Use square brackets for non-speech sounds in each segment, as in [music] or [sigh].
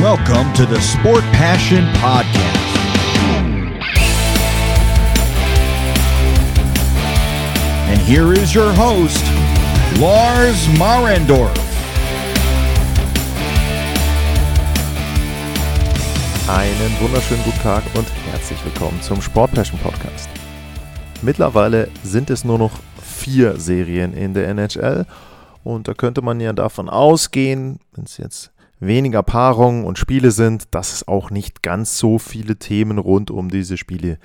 Welcome to the Sport Passion Podcast. And here is your host, Lars Marendorf. Einen wunderschönen guten Tag und herzlich willkommen zum Sport Passion Podcast. Mittlerweile sind es nur noch vier Serien in der NHL und da könnte man ja davon ausgehen, wenn es jetzt weniger Paarungen und Spiele sind, dass es auch nicht ganz so viele Themen rund um diese Spiele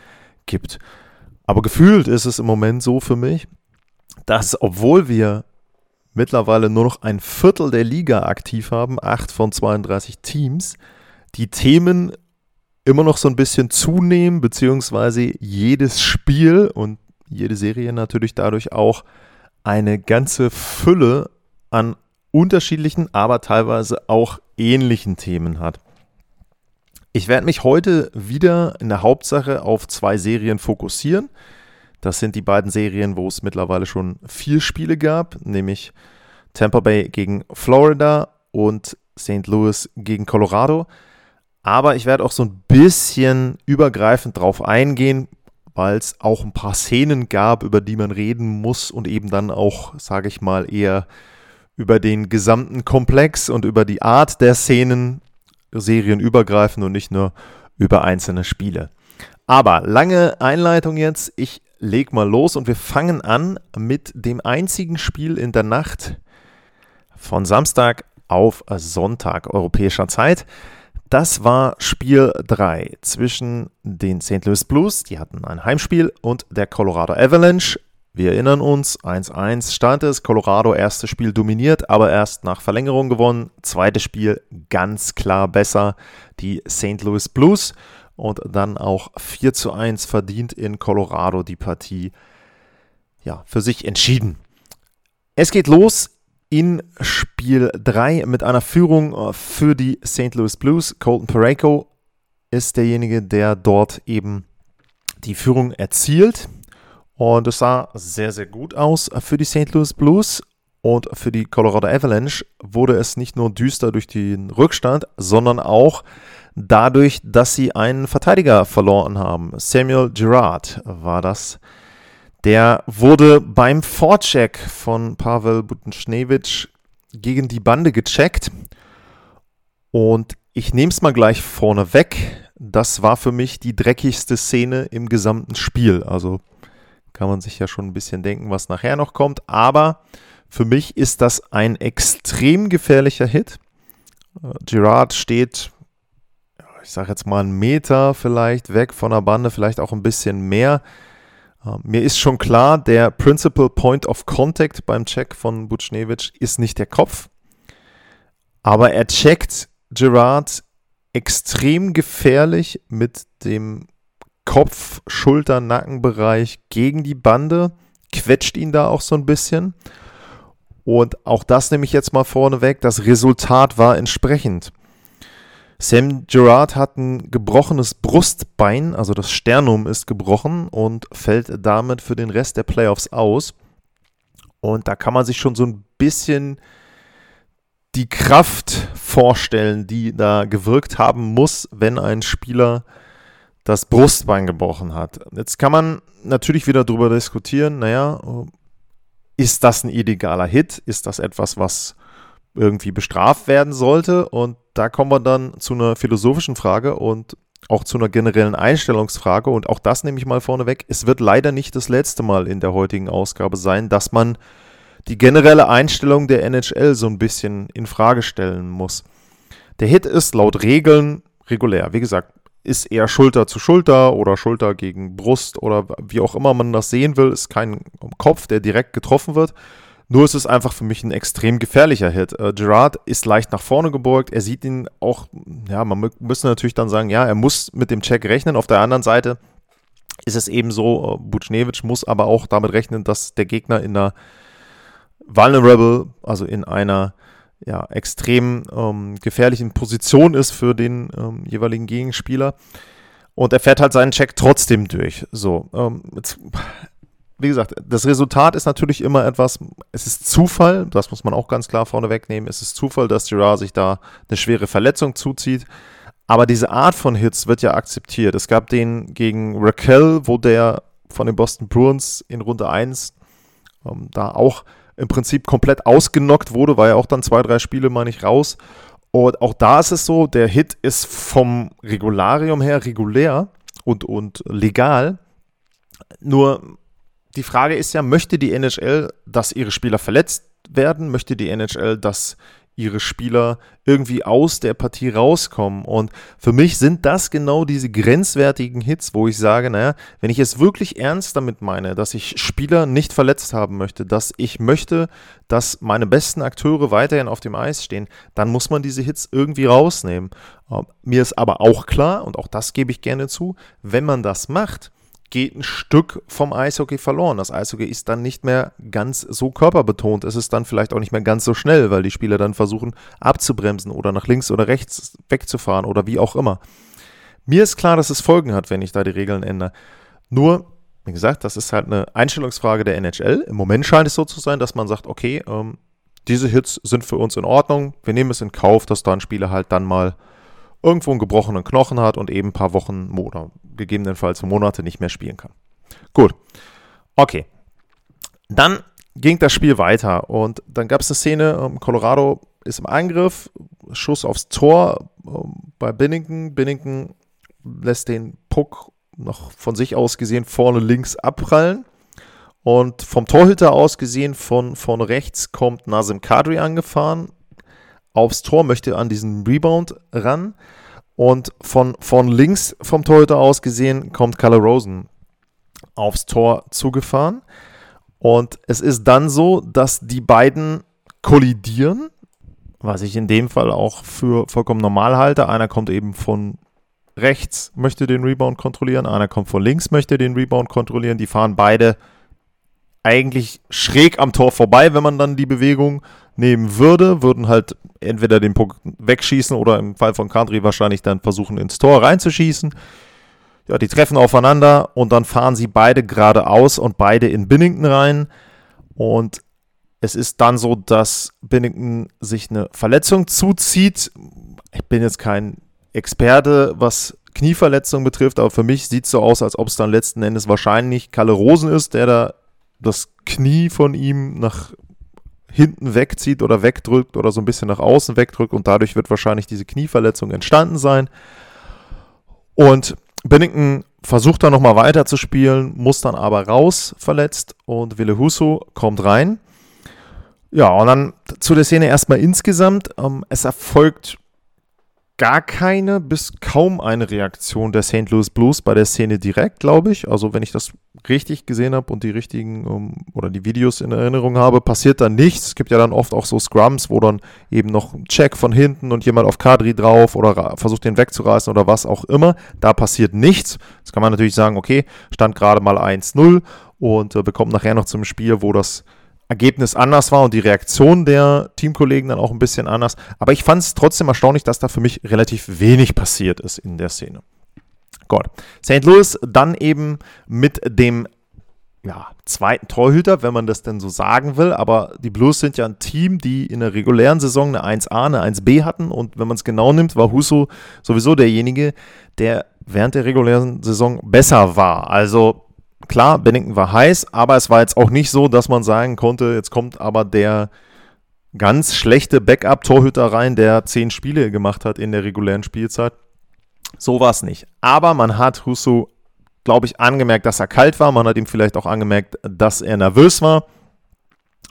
gibt. Aber gefühlt ist es im Moment so für mich, dass obwohl wir mittlerweile nur noch ein Viertel der Liga aktiv haben, 8 von 32 Teams, die Themen immer noch so ein bisschen zunehmen, beziehungsweise jedes Spiel und jede Serie natürlich dadurch auch eine ganze Fülle an unterschiedlichen, aber teilweise auch ähnlichen Themen hat. Ich werde mich heute wieder in der Hauptsache auf zwei Serien fokussieren. Das sind die beiden Serien, wo es mittlerweile schon vier Spiele gab, nämlich Tampa Bay gegen Florida und St. Louis gegen Colorado. Aber ich werde auch so ein bisschen übergreifend drauf eingehen, weil es auch ein paar Szenen gab, über die man reden muss und eben dann auch, sage ich mal, eher über den gesamten Komplex und über die Art der Szenen serienübergreifend und nicht nur über einzelne Spiele. Aber lange Einleitung jetzt. Ich leg mal los und wir fangen an mit dem einzigen Spiel in der Nacht von Samstag auf Sonntag europäischer Zeit. Das war Spiel 3 zwischen den St. Louis Blues, die hatten ein Heimspiel, und der Colorado Avalanche. Wir erinnern uns, 1-1 stand es, Colorado erstes Spiel dominiert, aber erst nach Verlängerung gewonnen. Zweites Spiel ganz klar besser, die St. Louis Blues. Und dann auch 4 zu 1 verdient in Colorado die Partie ja, für sich entschieden. Es geht los in Spiel 3 mit einer Führung äh, für die St. Louis Blues. Colton Pareko ist derjenige, der dort eben die Führung erzielt. Und es sah sehr, sehr gut aus für die St. Louis Blues. Und für die Colorado Avalanche wurde es nicht nur düster durch den Rückstand, sondern auch dadurch, dass sie einen Verteidiger verloren haben. Samuel Girard war das. Der wurde beim Vorcheck von Pavel Butenschnewitsch gegen die Bande gecheckt. Und ich nehme es mal gleich vorne weg. Das war für mich die dreckigste Szene im gesamten Spiel. Also kann man sich ja schon ein bisschen denken, was nachher noch kommt. Aber für mich ist das ein extrem gefährlicher Hit. Äh, Girard steht, ich sage jetzt mal einen Meter vielleicht weg von der Bande, vielleicht auch ein bisschen mehr. Äh, mir ist schon klar, der Principal Point of Contact beim Check von Butchnevich ist nicht der Kopf. Aber er checkt Gerard extrem gefährlich mit dem Kopf, Schulter, Nackenbereich gegen die Bande, quetscht ihn da auch so ein bisschen. Und auch das nehme ich jetzt mal vorneweg. Das Resultat war entsprechend. Sam Gerard hat ein gebrochenes Brustbein, also das Sternum ist gebrochen und fällt damit für den Rest der Playoffs aus. Und da kann man sich schon so ein bisschen die Kraft vorstellen, die da gewirkt haben muss, wenn ein Spieler das Brustbein gebrochen hat. Jetzt kann man natürlich wieder darüber diskutieren, naja, ist das ein illegaler Hit? Ist das etwas, was irgendwie bestraft werden sollte? Und da kommen wir dann zu einer philosophischen Frage und auch zu einer generellen Einstellungsfrage. Und auch das nehme ich mal vorneweg. Es wird leider nicht das letzte Mal in der heutigen Ausgabe sein, dass man die generelle Einstellung der NHL so ein bisschen in Frage stellen muss. Der Hit ist laut Regeln regulär. Wie gesagt, ist eher Schulter zu Schulter oder Schulter gegen Brust oder wie auch immer man das sehen will, ist kein Kopf, der direkt getroffen wird. Nur ist es einfach für mich ein extrem gefährlicher Hit. Äh, Gerard ist leicht nach vorne gebeugt. Er sieht ihn auch, ja, man müsste natürlich dann sagen, ja, er muss mit dem Check rechnen. Auf der anderen Seite ist es eben so, äh, Butchnevich muss aber auch damit rechnen, dass der Gegner in einer Vulnerable, also in einer ja, extrem ähm, gefährlichen Position ist für den ähm, jeweiligen Gegenspieler. Und er fährt halt seinen Check trotzdem durch. So, ähm, jetzt wie gesagt, das Resultat ist natürlich immer etwas, es ist Zufall, das muss man auch ganz klar vorne wegnehmen, es ist Zufall, dass Girard sich da eine schwere Verletzung zuzieht. Aber diese Art von Hits wird ja akzeptiert. Es gab den gegen Raquel, wo der von den Boston Bruins in Runde 1 ähm, da auch im Prinzip komplett ausgenockt wurde, war ja auch dann zwei, drei Spiele, meine ich, raus. Und auch da ist es so, der Hit ist vom Regularium her regulär und, und legal. Nur die Frage ist ja, möchte die NHL, dass ihre Spieler verletzt werden? Möchte die NHL, dass ihre Spieler irgendwie aus der Partie rauskommen. Und für mich sind das genau diese grenzwertigen Hits, wo ich sage, naja, wenn ich es wirklich ernst damit meine, dass ich Spieler nicht verletzt haben möchte, dass ich möchte, dass meine besten Akteure weiterhin auf dem Eis stehen, dann muss man diese Hits irgendwie rausnehmen. Ähm, mir ist aber auch klar, und auch das gebe ich gerne zu, wenn man das macht, geht ein Stück vom Eishockey verloren. Das Eishockey ist dann nicht mehr ganz so körperbetont. Es ist dann vielleicht auch nicht mehr ganz so schnell, weil die Spieler dann versuchen abzubremsen oder nach links oder rechts wegzufahren oder wie auch immer. Mir ist klar, dass es Folgen hat, wenn ich da die Regeln ändere. Nur, wie gesagt, das ist halt eine Einstellungsfrage der NHL. Im Moment scheint es so zu sein, dass man sagt, okay, ähm, diese Hits sind für uns in Ordnung. Wir nehmen es in Kauf, dass da ein Spieler halt dann mal irgendwo einen gebrochenen Knochen hat und eben ein paar Wochen oder gegebenenfalls Monate nicht mehr spielen kann. Gut. Okay. Dann ging das Spiel weiter und dann gab es eine Szene, ähm, Colorado ist im Angriff, Schuss aufs Tor ähm, bei Binnington. Binnington lässt den Puck noch von sich aus gesehen vorne links abprallen. Und vom Torhüter aus gesehen von vorne rechts kommt Nazim Kadri angefahren, aufs Tor, möchte an diesen Rebound ran. Und von, von links vom Torhüter aus gesehen kommt Carla Rosen aufs Tor zugefahren. Und es ist dann so, dass die beiden kollidieren, was ich in dem Fall auch für vollkommen normal halte. Einer kommt eben von rechts, möchte den Rebound kontrollieren, einer kommt von links, möchte den Rebound kontrollieren. Die fahren beide eigentlich schräg am Tor vorbei, wenn man dann die Bewegung nehmen würde, würden halt entweder den Puck wegschießen oder im Fall von Country wahrscheinlich dann versuchen ins Tor reinzuschießen. Ja, die treffen aufeinander und dann fahren sie beide geradeaus und beide in Binnington rein. Und es ist dann so, dass Binnington sich eine Verletzung zuzieht. Ich bin jetzt kein Experte, was Knieverletzungen betrifft, aber für mich sieht es so aus, als ob es dann letzten Endes wahrscheinlich Kalle Rosen ist, der da das Knie von ihm nach hinten wegzieht oder wegdrückt oder so ein bisschen nach außen wegdrückt und dadurch wird wahrscheinlich diese Knieverletzung entstanden sein. Und Bennington versucht dann nochmal weiter zu spielen, muss dann aber raus verletzt und Wille Husso kommt rein. Ja, und dann zu der Szene erstmal insgesamt. Ähm, es erfolgt gar keine bis kaum eine Reaktion der St. Louis Blues bei der Szene direkt, glaube ich. Also wenn ich das richtig gesehen habe und die richtigen um, ähm, oder die Videos in Erinnerung habe, passiert da nichts. Es gibt ja dann oft auch so Scrums, wo dann eben noch ein Check von hinten und jemand auf Kadri drauf oder versucht den wegzureißen oder was auch immer. Da passiert nichts. Jetzt kann man natürlich sagen, okay, stand gerade mal 1-0 und äh, bekommt nachher noch zum Spiel, wo das Ergebnis anders war und die Reaktion der Teamkollegen dann auch ein bisschen anders. Aber ich fand es trotzdem erstaunlich, dass da für mich relativ wenig passiert ist in der Szene. Gott. St. Louis dann eben mit dem ja, zweiten Torhüter, wenn man das denn so sagen will. Aber die Blues sind ja ein Team, die in der regulären Saison eine 1a, eine 1b hatten. Und wenn man es genau nimmt, war Husso sowieso derjenige, der während der regulären Saison besser war. Also klar, Bennington war heiß, aber es war jetzt auch nicht so, dass man sagen konnte, jetzt kommt aber der ganz schlechte Backup-Torhüter rein, der zehn Spiele gemacht hat in der regulären Spielzeit. So war es nicht. Aber man hat Husso, glaube ich, angemerkt, dass er kalt war. Man hat ihm vielleicht auch angemerkt, dass er nervös war.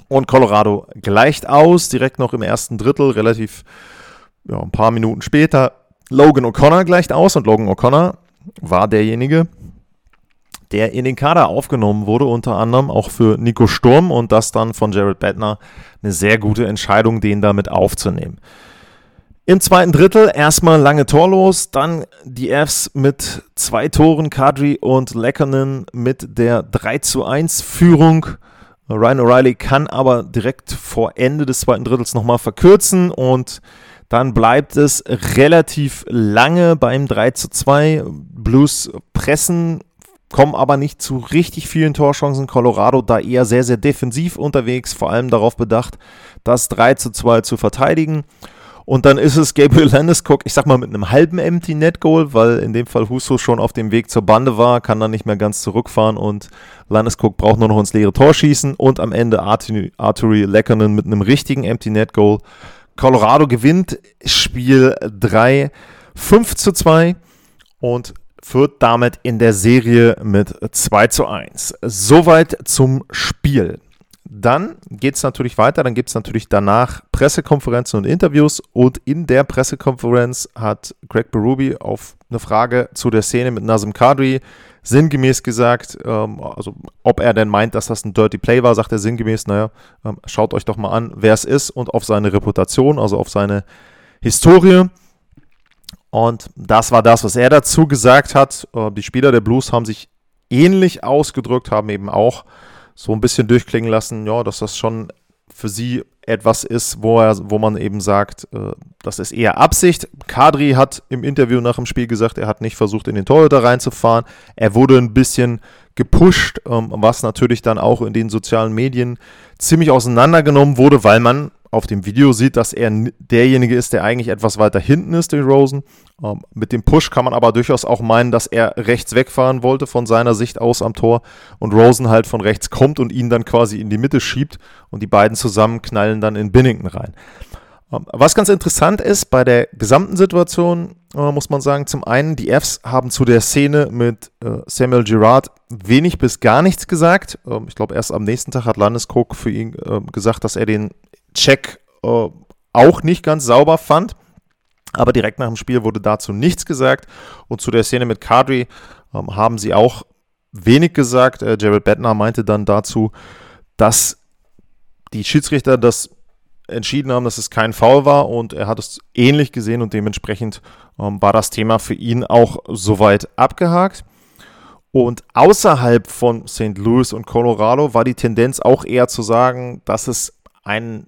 Und Colorado gleicht aus, direkt noch im ersten Drittel, relativ ja, ein paar Minuten später. Logan O'Connor gleicht aus und Logan O'Connor war derjenige, der in den Kader aufgenommen wurde, unter anderem auch für Nico Sturm und das dann von Jared Bettner eine sehr gute Entscheidung, den damit aufzunehmen. Im zweiten Drittel erstmal lange torlos, dann die Fs mit zwei Toren, Kadri und Leckernen mit der 3 zu 1 Führung. Ryan O'Reilly kann aber direkt vor Ende des zweiten Drittels nochmal verkürzen und dann bleibt es relativ lange beim 3 zu 2. Blues pressen kommen aber nicht zu richtig vielen Torchancen. Colorado da eher sehr, sehr defensiv unterwegs, vor allem darauf bedacht, das 3 zu 2 zu verteidigen. Und dann ist es Gabriel Landeskog, ich sag mal mit einem halben Empty Net Goal, weil in dem Fall Husso schon auf dem Weg zur Bande war, kann dann nicht mehr ganz zurückfahren und Landeskog braucht nur noch ins leere Tor schießen und am Ende Arturi Leckernen mit einem richtigen Empty Net Goal. Colorado gewinnt Spiel 3 5 zu 2 und führt damit in der Serie mit 2 zu 1. Soweit zum Spiel. Dann geht es natürlich weiter, dann gibt es natürlich danach Pressekonferenzen und Interviews und in der Pressekonferenz hat Greg Berube auf eine Frage zu der Szene mit Nazim Kadri sinngemäß gesagt, ähm, also ob er denn meint, dass das ein Dirty Play war, sagt er sinngemäß, naja, ähm, schaut euch doch mal an, wer es ist und auf seine Reputation, also auf seine Historie. Und das war das, was er dazu gesagt hat. Äh, die Spieler der Blues haben sich ähnlich ausgedrückt, haben eben auch so ein bisschen durchklingen lassen, ja, dass das schon für sie etwas ist, wo, er, wo man eben sagt, äh, das ist eher Absicht. Kadri hat im Interview nach dem Spiel gesagt, er hat nicht versucht, in den Torhüter reinzufahren. Er wurde ein bisschen gepusht, ähm, was natürlich dann auch in den sozialen Medien ziemlich auseinandergenommen wurde, weil man auf dem Video sieht, dass er derjenige ist, der eigentlich etwas weiter hinten ist, den Rosen. Ähm, mit dem Push kann man aber durchaus auch meinen, dass er rechts wegfahren wollte von seiner Sicht aus am Tor und Rosen halt von rechts kommt und ihn dann quasi in die Mitte schiebt und die beiden zusammen knallen dann in Binnington rein. Ähm, was ganz interessant ist bei der gesamten Situation, äh, muss man sagen, zum einen, die Fs haben zu der Szene mit äh, Samuel Girard wenig bis gar nichts gesagt. Ähm, ich glaube, erst am nächsten Tag hat Landeskog für ihn äh, gesagt, dass er den Check äh, auch nicht ganz sauber fand. Aber direkt nach dem Spiel wurde dazu nichts gesagt. Und zu der Szene mit Kadri ähm, haben sie auch wenig gesagt. Äh, Jared Bettner meinte dann dazu, dass die Schiedsrichter das entschieden haben, dass es kein Foul war und er hat es ähnlich gesehen und dementsprechend ähm, war das Thema für ihn auch soweit abgehakt. Und außerhalb von St. Louis und Colorado war die Tendenz auch eher zu sagen, dass es ein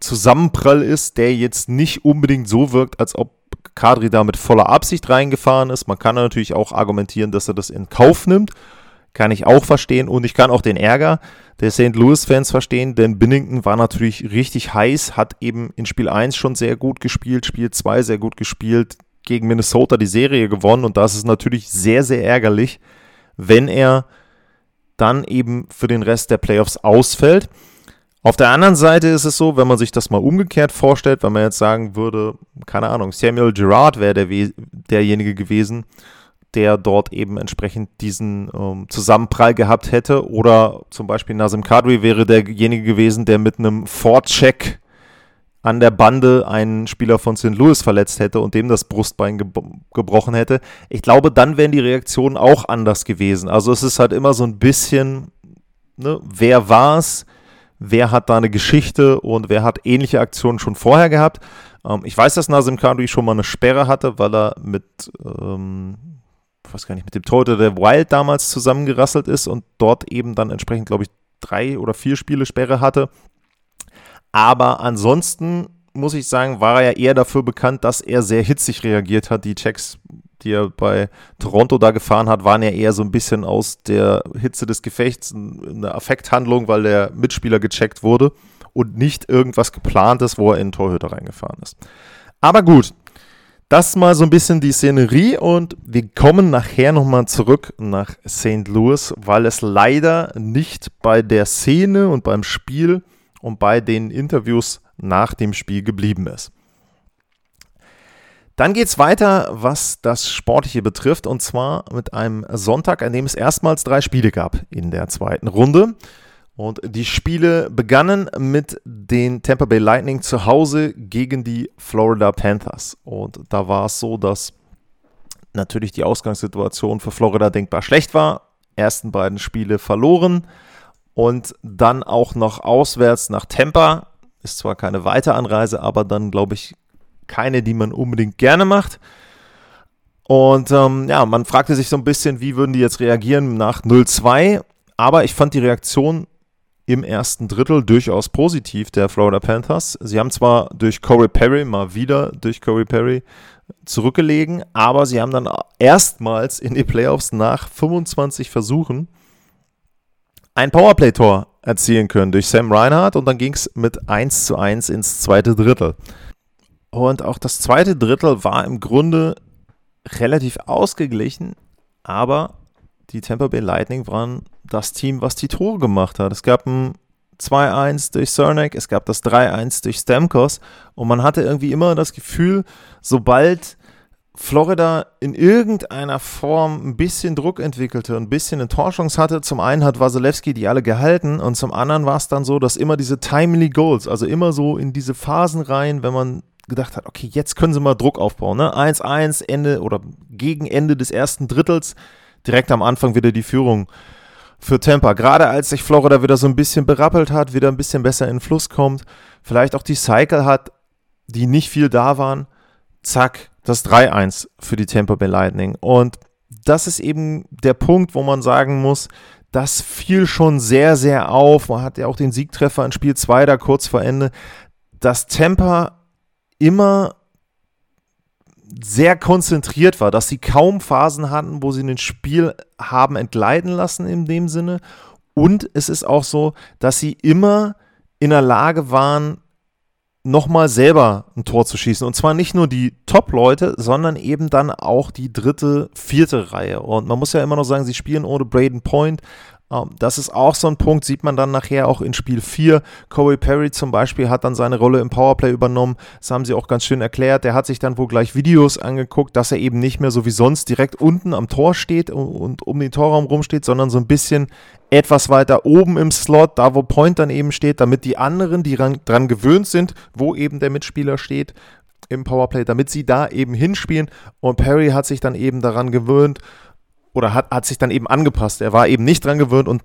Zusammenprall ist, der jetzt nicht unbedingt so wirkt, als ob Kadri da mit voller Absicht reingefahren ist. Man kann natürlich auch argumentieren, dass er das in Kauf nimmt. Kann ich auch verstehen. Und ich kann auch den Ärger der St. Louis-Fans verstehen, denn Binnington war natürlich richtig heiß, hat eben in Spiel 1 schon sehr gut gespielt, Spiel 2 sehr gut gespielt, gegen Minnesota die Serie gewonnen. Und das ist natürlich sehr, sehr ärgerlich, wenn er dann eben für den Rest der Playoffs ausfällt. Auf der anderen Seite ist es so, wenn man sich das mal umgekehrt vorstellt, wenn man jetzt sagen würde, keine Ahnung, Samuel Gerard wäre der, derjenige gewesen, der dort eben entsprechend diesen ähm, Zusammenprall gehabt hätte. Oder zum Beispiel Nazim Kadri wäre derjenige gewesen, der mit einem Vorcheck an der Bande einen Spieler von St. Louis verletzt hätte und dem das Brustbein ge gebrochen hätte. Ich glaube, dann wären die Reaktionen auch anders gewesen. Also es ist halt immer so ein bisschen, ne, wer es? Wer hat da eine Geschichte und wer hat ähnliche Aktionen schon vorher gehabt. Ähm, ich weiß, dass Nazim Kadri schon mal eine Sperre hatte, weil er mit, ähm, ich weiß gar nicht, mit dem Torhüter der Wild damals zusammengerasselt ist und dort eben dann entsprechend, glaube ich, drei oder vier Spiele Sperre hatte. Aber ansonsten muss ich sagen, war er ja eher dafür bekannt, dass er sehr hitzig reagiert hat. Die Checks die er bei Toronto da gefahren hat, waren ja eher so ein bisschen aus der Hitze des Gefechts eine Affekthandlung, weil der Mitspieler gecheckt wurde und nicht irgendwas geplantes, wo er in den Torhüter reingefahren ist. Aber gut, das mal so ein bisschen die Szenerie und wir kommen nachher nochmal zurück nach St. Louis, weil es leider nicht bei der Szene und beim Spiel und bei den Interviews nach dem Spiel geblieben ist. Dann geht es weiter, was das Sportliche betrifft, und zwar mit einem Sonntag, an dem es erstmals drei Spiele gab in der zweiten Runde. Und die Spiele begannen mit den Tampa Bay Lightning zu Hause gegen die Florida Panthers. Und da war es so, dass natürlich die Ausgangssituation für Florida denkbar schlecht war. Ersten beiden Spiele verloren und dann auch noch auswärts nach Tampa. Ist zwar keine Weiteranreise, aber dann, glaube ich, keine, die man unbedingt gerne macht. Und ähm, ja, man fragte sich so ein bisschen, wie würden die jetzt reagieren nach 0-2. Aber ich fand die Reaktion im ersten Drittel durchaus positiv der Florida Panthers. Sie haben zwar durch Corey Perry, mal wieder durch Corey Perry, zurückgelegen, aber sie haben dann erstmals in die Playoffs nach 25 Versuchen ein Powerplay-Tor erzielen können durch Sam Reinhardt und dann ging es mit 1 zu 1 ins zweite Drittel. Und auch das zweite Drittel war im Grunde relativ ausgeglichen, aber die Tampa Bay Lightning waren das Team, was die Tore gemacht hat. Es gab ein 2-1 durch Cernak, es gab das 3-1 durch Stamkos und man hatte irgendwie immer das Gefühl, sobald Florida in irgendeiner Form ein bisschen Druck entwickelte, ein bisschen eine hatte. Zum einen hat Wasilewski die alle gehalten und zum anderen war es dann so, dass immer diese timely Goals, also immer so in diese Phasen rein, wenn man gedacht hat, okay, jetzt können sie mal Druck aufbauen. 1-1, ne? Ende oder gegen Ende des ersten Drittels, direkt am Anfang wieder die Führung für Tampa. Gerade als sich Florida wieder so ein bisschen berappelt hat, wieder ein bisschen besser in den Fluss kommt, vielleicht auch die Cycle hat, die nicht viel da waren, zack, das 3-1 für die Tampa Bay Lightning. Und das ist eben der Punkt, wo man sagen muss, das fiel schon sehr, sehr auf. Man hat ja auch den Siegtreffer in Spiel 2 da kurz vor Ende, dass Tampa immer sehr konzentriert war, dass sie kaum Phasen hatten, wo sie ein Spiel haben entgleiten lassen in dem Sinne. Und es ist auch so, dass sie immer in der Lage waren, nochmal selber ein Tor zu schießen. Und zwar nicht nur die Top-Leute, sondern eben dann auch die dritte, vierte Reihe. Und man muss ja immer noch sagen, sie spielen ohne Braden Point. Das ist auch so ein Punkt, sieht man dann nachher auch in Spiel 4. Corey Perry zum Beispiel hat dann seine Rolle im Powerplay übernommen. Das haben sie auch ganz schön erklärt. Der hat sich dann wohl gleich Videos angeguckt, dass er eben nicht mehr so wie sonst direkt unten am Tor steht und um den Torraum rumsteht, sondern so ein bisschen etwas weiter oben im Slot, da wo Point dann eben steht, damit die anderen, die dran gewöhnt sind, wo eben der Mitspieler steht, im Powerplay, damit sie da eben hinspielen. Und Perry hat sich dann eben daran gewöhnt oder hat, hat sich dann eben angepasst. Er war eben nicht dran gewöhnt und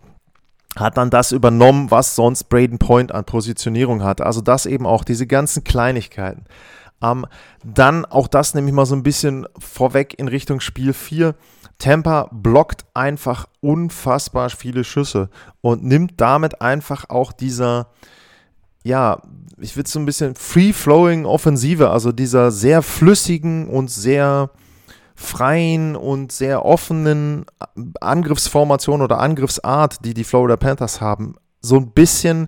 hat dann das übernommen, was sonst Braden Point an Positionierung hatte. Also das eben auch, diese ganzen Kleinigkeiten. Ähm, dann auch das nehme ich mal so ein bisschen vorweg in Richtung Spiel 4. Tampa blockt einfach unfassbar viele Schüsse und nimmt damit einfach auch dieser, ja, ich würde so ein bisschen free-flowing Offensive, also dieser sehr flüssigen und sehr freien und sehr offenen Angriffsformation oder Angriffsart, die die Florida Panthers haben, so ein bisschen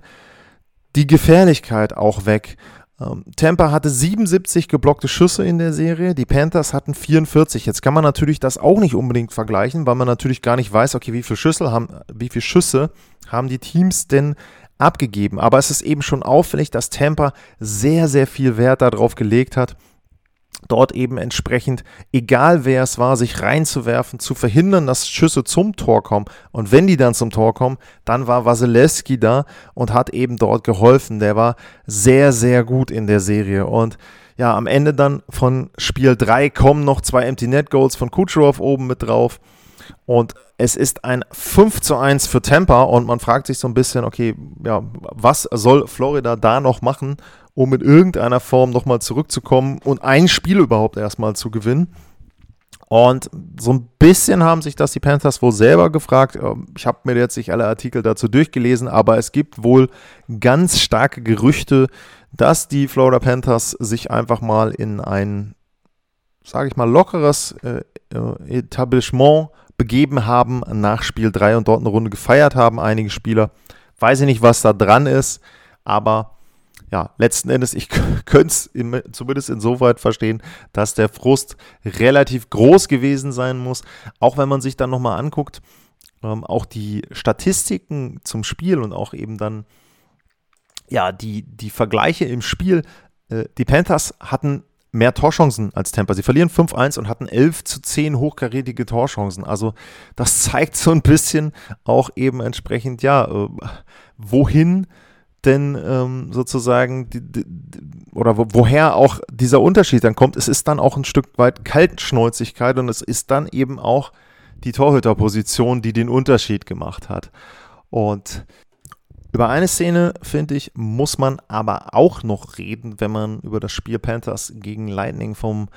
die Gefährlichkeit auch weg. Ähm, Tampa hatte 77 geblockte Schüsse in der Serie, die Panthers hatten 44. Jetzt kann man natürlich das auch nicht unbedingt vergleichen, weil man natürlich gar nicht weiß, okay, wie viele Schüsse haben, wie viele Schüsse haben die Teams denn abgegeben. Aber es ist eben schon auffällig, dass Tampa sehr, sehr viel Wert darauf gelegt hat, dort eben entsprechend, egal wer es war, sich reinzuwerfen, zu verhindern, dass Schüsse zum Tor kommen. Und wenn die dann zum Tor kommen, dann war Wasilewski da und hat eben dort geholfen. Der war sehr, sehr gut in der Serie. Und ja, am Ende dann von Spiel 3 kommen noch zwei Empty Net Goals von Kucherov oben mit drauf. Und es ist ein 5 zu 1 für Tampa und man fragt sich so ein bisschen, okay, ja, was soll Florida da noch machen, um in irgendeiner Form nochmal zurückzukommen und ein Spiel überhaupt erstmal zu gewinnen. Und so ein bisschen haben sich das die Panthers wohl selber gefragt. Ähm, ich habe mir jetzt nicht alle Artikel dazu durchgelesen, aber es gibt wohl ganz starke Gerüchte, dass die Florida Panthers sich einfach mal in ein, sage ich mal, lockeres äh, äh Etablissement begeben haben nach Spiel 3 und dort eine Runde gefeiert haben, einige Spieler. Weiß ich nicht, was da dran ist, aber ja, letzten Endes, ich [laughs] könnte es zumindest insoweit verstehen, dass der Frust relativ groß gewesen sein muss. Auch wenn man sich dann nochmal anguckt, ähm, auch die Statistiken zum Spiel und auch eben dann, ja, die, die Vergleiche im Spiel. Äh, die Panthers hatten mehr Torchancen als Tampa. Sie verlieren 5-1 und hatten 11 zu 10 hochkarätige Torchancen. Also das zeigt so ein bisschen auch eben entsprechend, ja, äh, wohin denn ähm, sozusagen die, die, oder wo, woher auch dieser Unterschied dann kommt. Es ist dann auch ein Stück weit Kaltschnäuzigkeit und es ist dann eben auch die Torhüterposition, die den Unterschied gemacht hat. Und über eine Szene, finde ich, muss man aber auch noch reden, wenn man über das Spiel Panthers gegen Lightning vom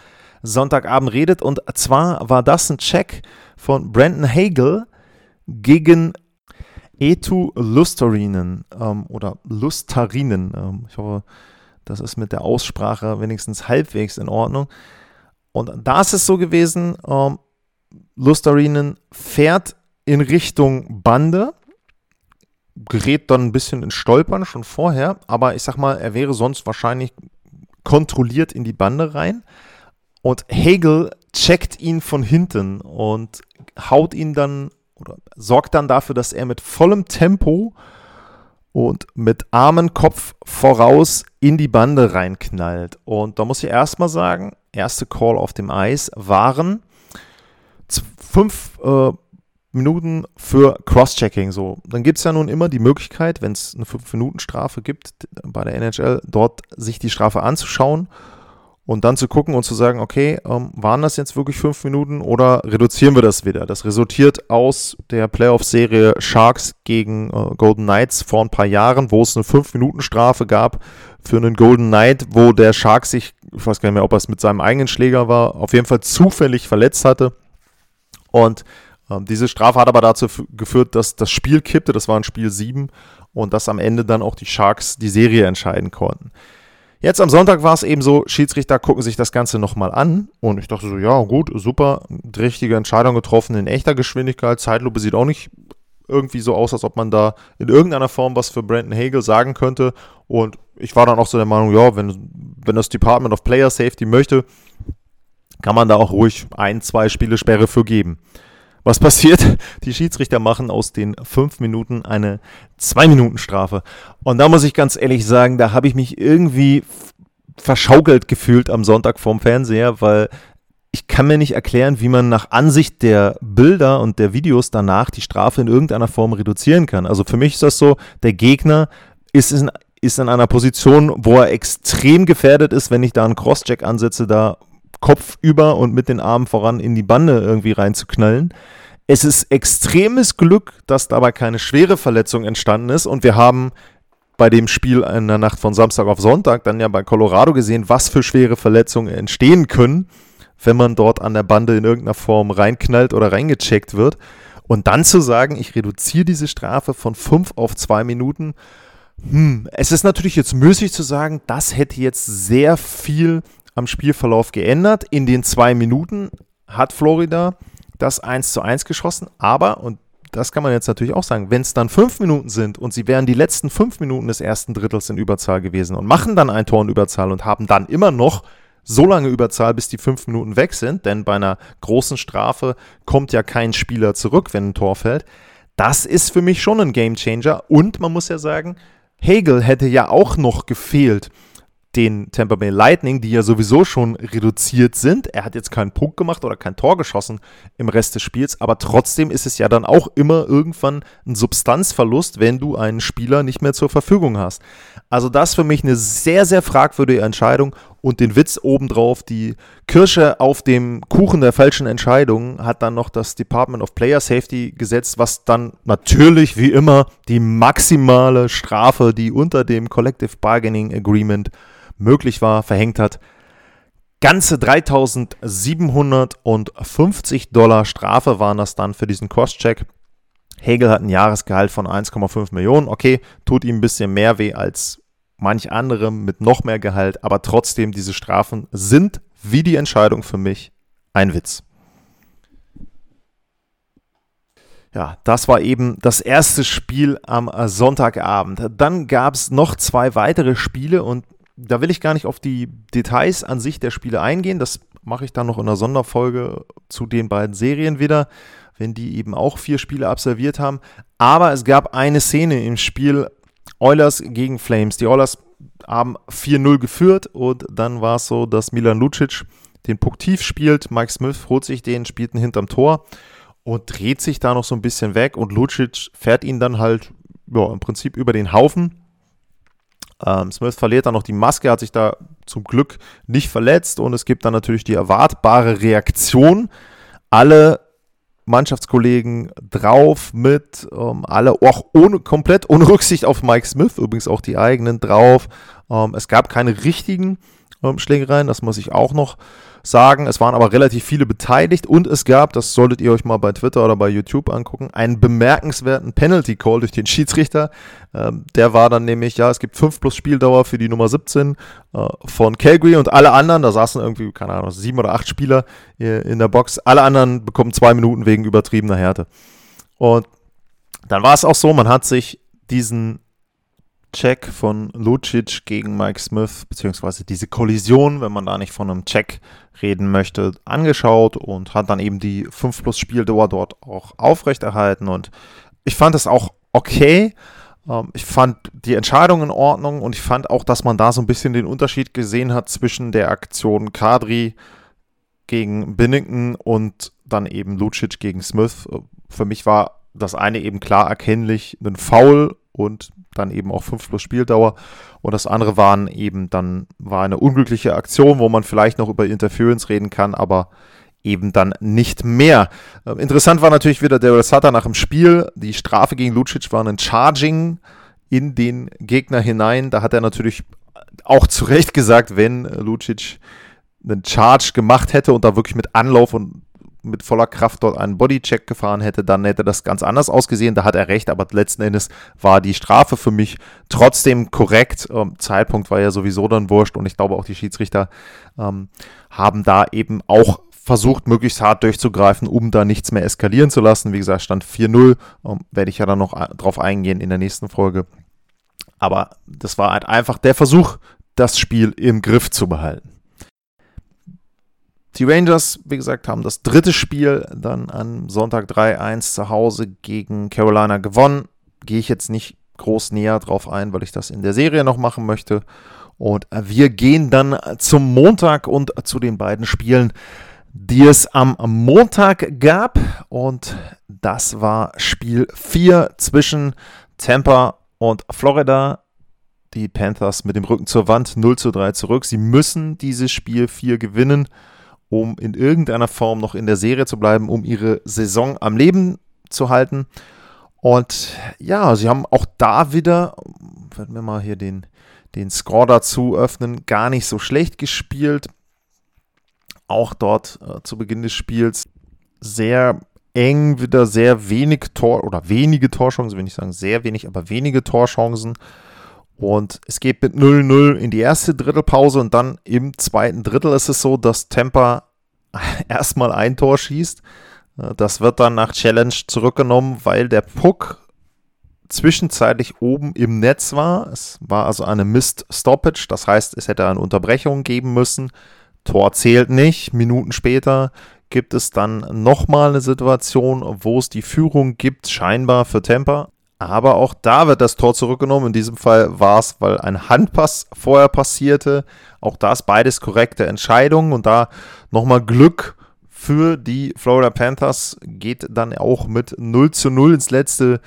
Sonntagabend redet. Und zwar war das ein Check von Brandon Hagel gegen Etu Lustarinen ähm, oder Lustarinen. Ähm, ich hoffe, das ist mit der Aussprache wenigstens halbwegs in Ordnung. Und da ist es so gewesen, ähm, Lustarinen fährt in Richtung Bande, gerät dann ein bisschen in Stolpern schon vorher, aber ich sag mal, er wäre sonst wahrscheinlich kontrolliert in die Bande rein. Und Hegel checkt ihn von hinten und haut ihn dann oder sorgt dann dafür, dass er mit vollem Tempo und mit armen Kopf voraus in die Bande reinknallt. Und da muss ich erstmal sagen, erste Call auf dem Eis waren fünf äh, Minuten für Cross-Checking. So, dann gibt es ja nun immer die Möglichkeit, wenn es eine 5-Minuten-Strafe gibt bei der NHL, dort sich die Strafe anzuschauen und dann zu gucken und zu sagen, okay, ähm, waren das jetzt wirklich 5 Minuten oder reduzieren wir das wieder? Das resultiert aus der Playoff-Serie Sharks gegen äh, Golden Knights vor ein paar Jahren, wo es eine 5-Minuten-Strafe gab für einen Golden Knight, wo der Shark sich, ich weiß gar nicht mehr, ob er es mit seinem eigenen Schläger war, auf jeden Fall zufällig verletzt hatte. Und ähm, diese Strafe hat aber dazu geführt, dass das Spiel kippte, das war ein Spiel 7 und dass am Ende dann auch die Sharks die Serie entscheiden konnten. Jetzt am Sonntag war es eben so, Schiedsrichter gucken sich das Ganze nochmal an und ich dachte so, ja gut, super, richtige Entscheidung getroffen in echter Geschwindigkeit, Zeitlupe sieht auch nicht irgendwie so aus, als ob man da in irgendeiner Form was für Brandon Hagel sagen könnte und ich war dann auch so der Meinung, ja, wenn, wenn das Department of Player Safety möchte, kann man da auch ruhig ein, zwei Spiele Sperre für geben. Was passiert? Die Schiedsrichter machen aus den fünf Minuten eine zwei Minuten Strafe. Und da muss ich ganz ehrlich sagen, da habe ich mich irgendwie verschaukelt gefühlt am Sonntag vorm Fernseher, weil ich kann mir nicht erklären, wie man nach Ansicht der Bilder und der Videos danach die Strafe in irgendeiner Form reduzieren kann. Also für mich ist das so, der Gegner ist in, ist in einer Position, wo er extrem gefährdet ist, wenn ich da einen Crosscheck ansetze, da Kopf über und mit den Armen voran in die Bande irgendwie reinzuknallen. Es ist extremes Glück, dass dabei keine schwere Verletzung entstanden ist und wir haben bei dem Spiel in der Nacht von Samstag auf Sonntag dann ja bei Colorado gesehen, was für schwere Verletzungen entstehen können, wenn man dort an der Bande in irgendeiner Form reinknallt oder reingecheckt wird. Und dann zu sagen, ich reduziere diese Strafe von fünf auf zwei Minuten, hm, es ist natürlich jetzt müßig zu sagen, das hätte jetzt sehr viel am Spielverlauf geändert. In den zwei Minuten hat Florida das 1 zu 1 geschossen, aber, und das kann man jetzt natürlich auch sagen, wenn es dann fünf Minuten sind und sie wären die letzten fünf Minuten des ersten Drittels in Überzahl gewesen und machen dann ein Tor in Überzahl und haben dann immer noch so lange Überzahl, bis die fünf Minuten weg sind, denn bei einer großen Strafe kommt ja kein Spieler zurück, wenn ein Tor fällt. Das ist für mich schon ein Gamechanger und man muss ja sagen, Hegel hätte ja auch noch gefehlt den Tampa Bay Lightning, die ja sowieso schon reduziert sind. Er hat jetzt keinen Punkt gemacht oder kein Tor geschossen im Rest des Spiels, aber trotzdem ist es ja dann auch immer irgendwann ein Substanzverlust, wenn du einen Spieler nicht mehr zur Verfügung hast. Also das für mich eine sehr, sehr fragwürdige Entscheidung und den Witz obendrauf, die Kirsche auf dem Kuchen der falschen Entscheidungen hat dann noch das Department of Player Safety gesetzt, was dann natürlich wie immer die maximale Strafe, die unter dem Collective Bargaining Agreement möglich war, verhängt hat. Ganze 3750 Dollar Strafe waren das dann für diesen Cross-Check. Hegel hat ein Jahresgehalt von 1,5 Millionen. Okay, tut ihm ein bisschen mehr weh als manch anderem mit noch mehr Gehalt, aber trotzdem, diese Strafen sind, wie die Entscheidung für mich, ein Witz. Ja, das war eben das erste Spiel am Sonntagabend. Dann gab es noch zwei weitere Spiele und da will ich gar nicht auf die Details an sich der Spiele eingehen. Das mache ich dann noch in einer Sonderfolge zu den beiden Serien wieder, wenn die eben auch vier Spiele absolviert haben. Aber es gab eine Szene im Spiel Oilers gegen Flames. Die Oilers haben 4-0 geführt und dann war es so, dass Milan Lucic den Puck tief spielt. Mike Smith holt sich den, spielt ihn hinterm Tor und dreht sich da noch so ein bisschen weg und Lucic fährt ihn dann halt ja, im Prinzip über den Haufen ähm, Smith verliert dann noch die Maske, hat sich da zum Glück nicht verletzt und es gibt dann natürlich die erwartbare Reaktion. Alle Mannschaftskollegen drauf mit, ähm, alle auch ohne, komplett ohne Rücksicht auf Mike Smith, übrigens auch die eigenen drauf. Ähm, es gab keine richtigen ähm, Schlägereien, das muss ich auch noch sagen. Es waren aber relativ viele beteiligt und es gab, das solltet ihr euch mal bei Twitter oder bei YouTube angucken, einen bemerkenswerten Penalty Call durch den Schiedsrichter. Ähm, der war dann nämlich, ja, es gibt 5 plus Spieldauer für die Nummer 17 äh, von Calgary und alle anderen, da saßen irgendwie, keine Ahnung, sieben oder acht Spieler äh, in der Box, alle anderen bekommen zwei Minuten wegen übertriebener Härte. Und dann war es auch so, man hat sich diesen Check von Lucic gegen Mike Smith, beziehungsweise diese Kollision, wenn man da nicht von einem Check reden möchte, angeschaut und hat dann eben die 5 plus Spieldauer dort auch aufrechterhalten. Und ich fand es auch okay. Ähm, ich fand die Entscheidung in Ordnung und ich fand auch, dass man da so ein bisschen den Unterschied gesehen hat zwischen der Aktion Kadri gegen Binnington und dann eben Lucic gegen Smith. Für mich war das eine eben klar erkennlich ein Foul und dann eben auch 5 plus Spieldauer. Und das andere waren eben dann, war eine unglückliche Aktion, wo man vielleicht noch über Interference reden kann, aber eben dann nicht mehr. Äh, interessant war natürlich wieder der Sutter nach dem Spiel. Die Strafe gegen Lucic war ein Charging in den Gegner hinein. Da hat er natürlich auch zu Recht gesagt, wenn Lucic einen Charge gemacht hätte und da wirklich mit Anlauf und mit voller Kraft dort einen Bodycheck gefahren hätte, dann hätte das ganz anders ausgesehen. Da hat er recht, aber letzten Endes war die Strafe für mich trotzdem korrekt. Ähm, Zeitpunkt war ja sowieso dann wurscht und ich glaube auch die Schiedsrichter ähm, haben da eben auch versucht, möglichst hart durchzugreifen, um da nichts mehr eskalieren zu lassen. Wie gesagt, stand 4-0, ähm, werde ich ja dann noch drauf eingehen in der nächsten Folge. Aber das war halt einfach der Versuch, das Spiel im Griff zu behalten. Die Rangers, wie gesagt, haben das dritte Spiel dann am Sonntag 3-1 zu Hause gegen Carolina gewonnen. Gehe ich jetzt nicht groß näher drauf ein, weil ich das in der Serie noch machen möchte. Und wir gehen dann zum Montag und zu den beiden Spielen, die es am Montag gab. Und das war Spiel 4 zwischen Tampa und Florida. Die Panthers mit dem Rücken zur Wand 0 zu 3 zurück. Sie müssen dieses Spiel 4 gewinnen um in irgendeiner Form noch in der Serie zu bleiben, um ihre Saison am Leben zu halten. Und ja, sie haben auch da wieder, werden wir mal hier den, den Score dazu öffnen, gar nicht so schlecht gespielt. Auch dort äh, zu Beginn des Spiels sehr eng, wieder sehr wenig Tor oder wenige Torchancen, will ich sagen, sehr wenig, aber wenige Torchancen. Und es geht mit 0-0 in die erste Drittelpause und dann im zweiten Drittel ist es so, dass Tampa [laughs] erstmal ein Tor schießt. Äh, das wird dann nach Challenge zurückgenommen, weil der Puck zwischenzeitlich oben im Netz war. Es war also eine Missed Stoppage, das heißt, es hätte eine Unterbrechung geben müssen. Tor zählt nicht. Minuten später gibt es dann nochmal eine Situation, wo es die Führung gibt, scheinbar für Tampa. Aber auch da wird das Tor zurückgenommen. In diesem Fall war es, weil ein Handpass vorher passierte. Auch das beides korrekte Entscheidungen. Und da nochmal Glück für die Florida Panthers geht dann auch mit 0 zu 0 ins letzte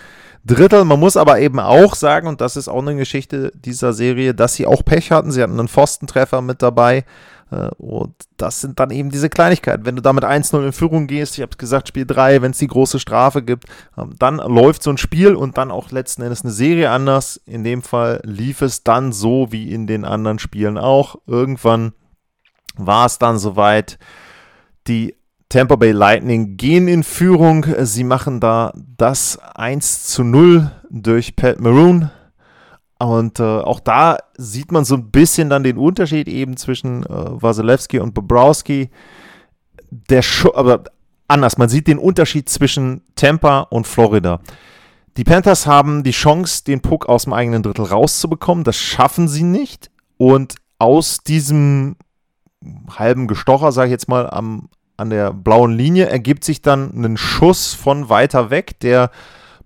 Drittel. Man muss aber eben auch sagen, und das ist auch eine Geschichte dieser Serie, dass sie auch Pech hatten. Sie hatten einen Pfostentreffer mit dabei. Äh, und das sind dann eben diese Kleinigkeiten. Wenn du damit 1-0 in Führung gehst, ich habe gesagt, Spiel 3, wenn es die große Strafe gibt, ähm, dann läuft so ein Spiel und dann auch letzten Endes eine Serie anders. In dem Fall lief es dann so wie in den anderen Spielen auch. Irgendwann war es dann soweit. Die Tampa Bay Lightning gehen in Führung. Sie machen da das 1 zu 0 durch Pat Maroon. Und äh, auch da sieht man so ein bisschen dann den Unterschied eben zwischen äh, Wasilewski und Bobrowski. Der Scho aber anders, man sieht den Unterschied zwischen Tampa und Florida. Die Panthers haben die Chance, den Puck aus dem eigenen Drittel rauszubekommen. Das schaffen sie nicht. Und aus diesem halben Gestocher, sage ich jetzt mal, am, an der blauen Linie ergibt sich dann ein Schuss von weiter weg, der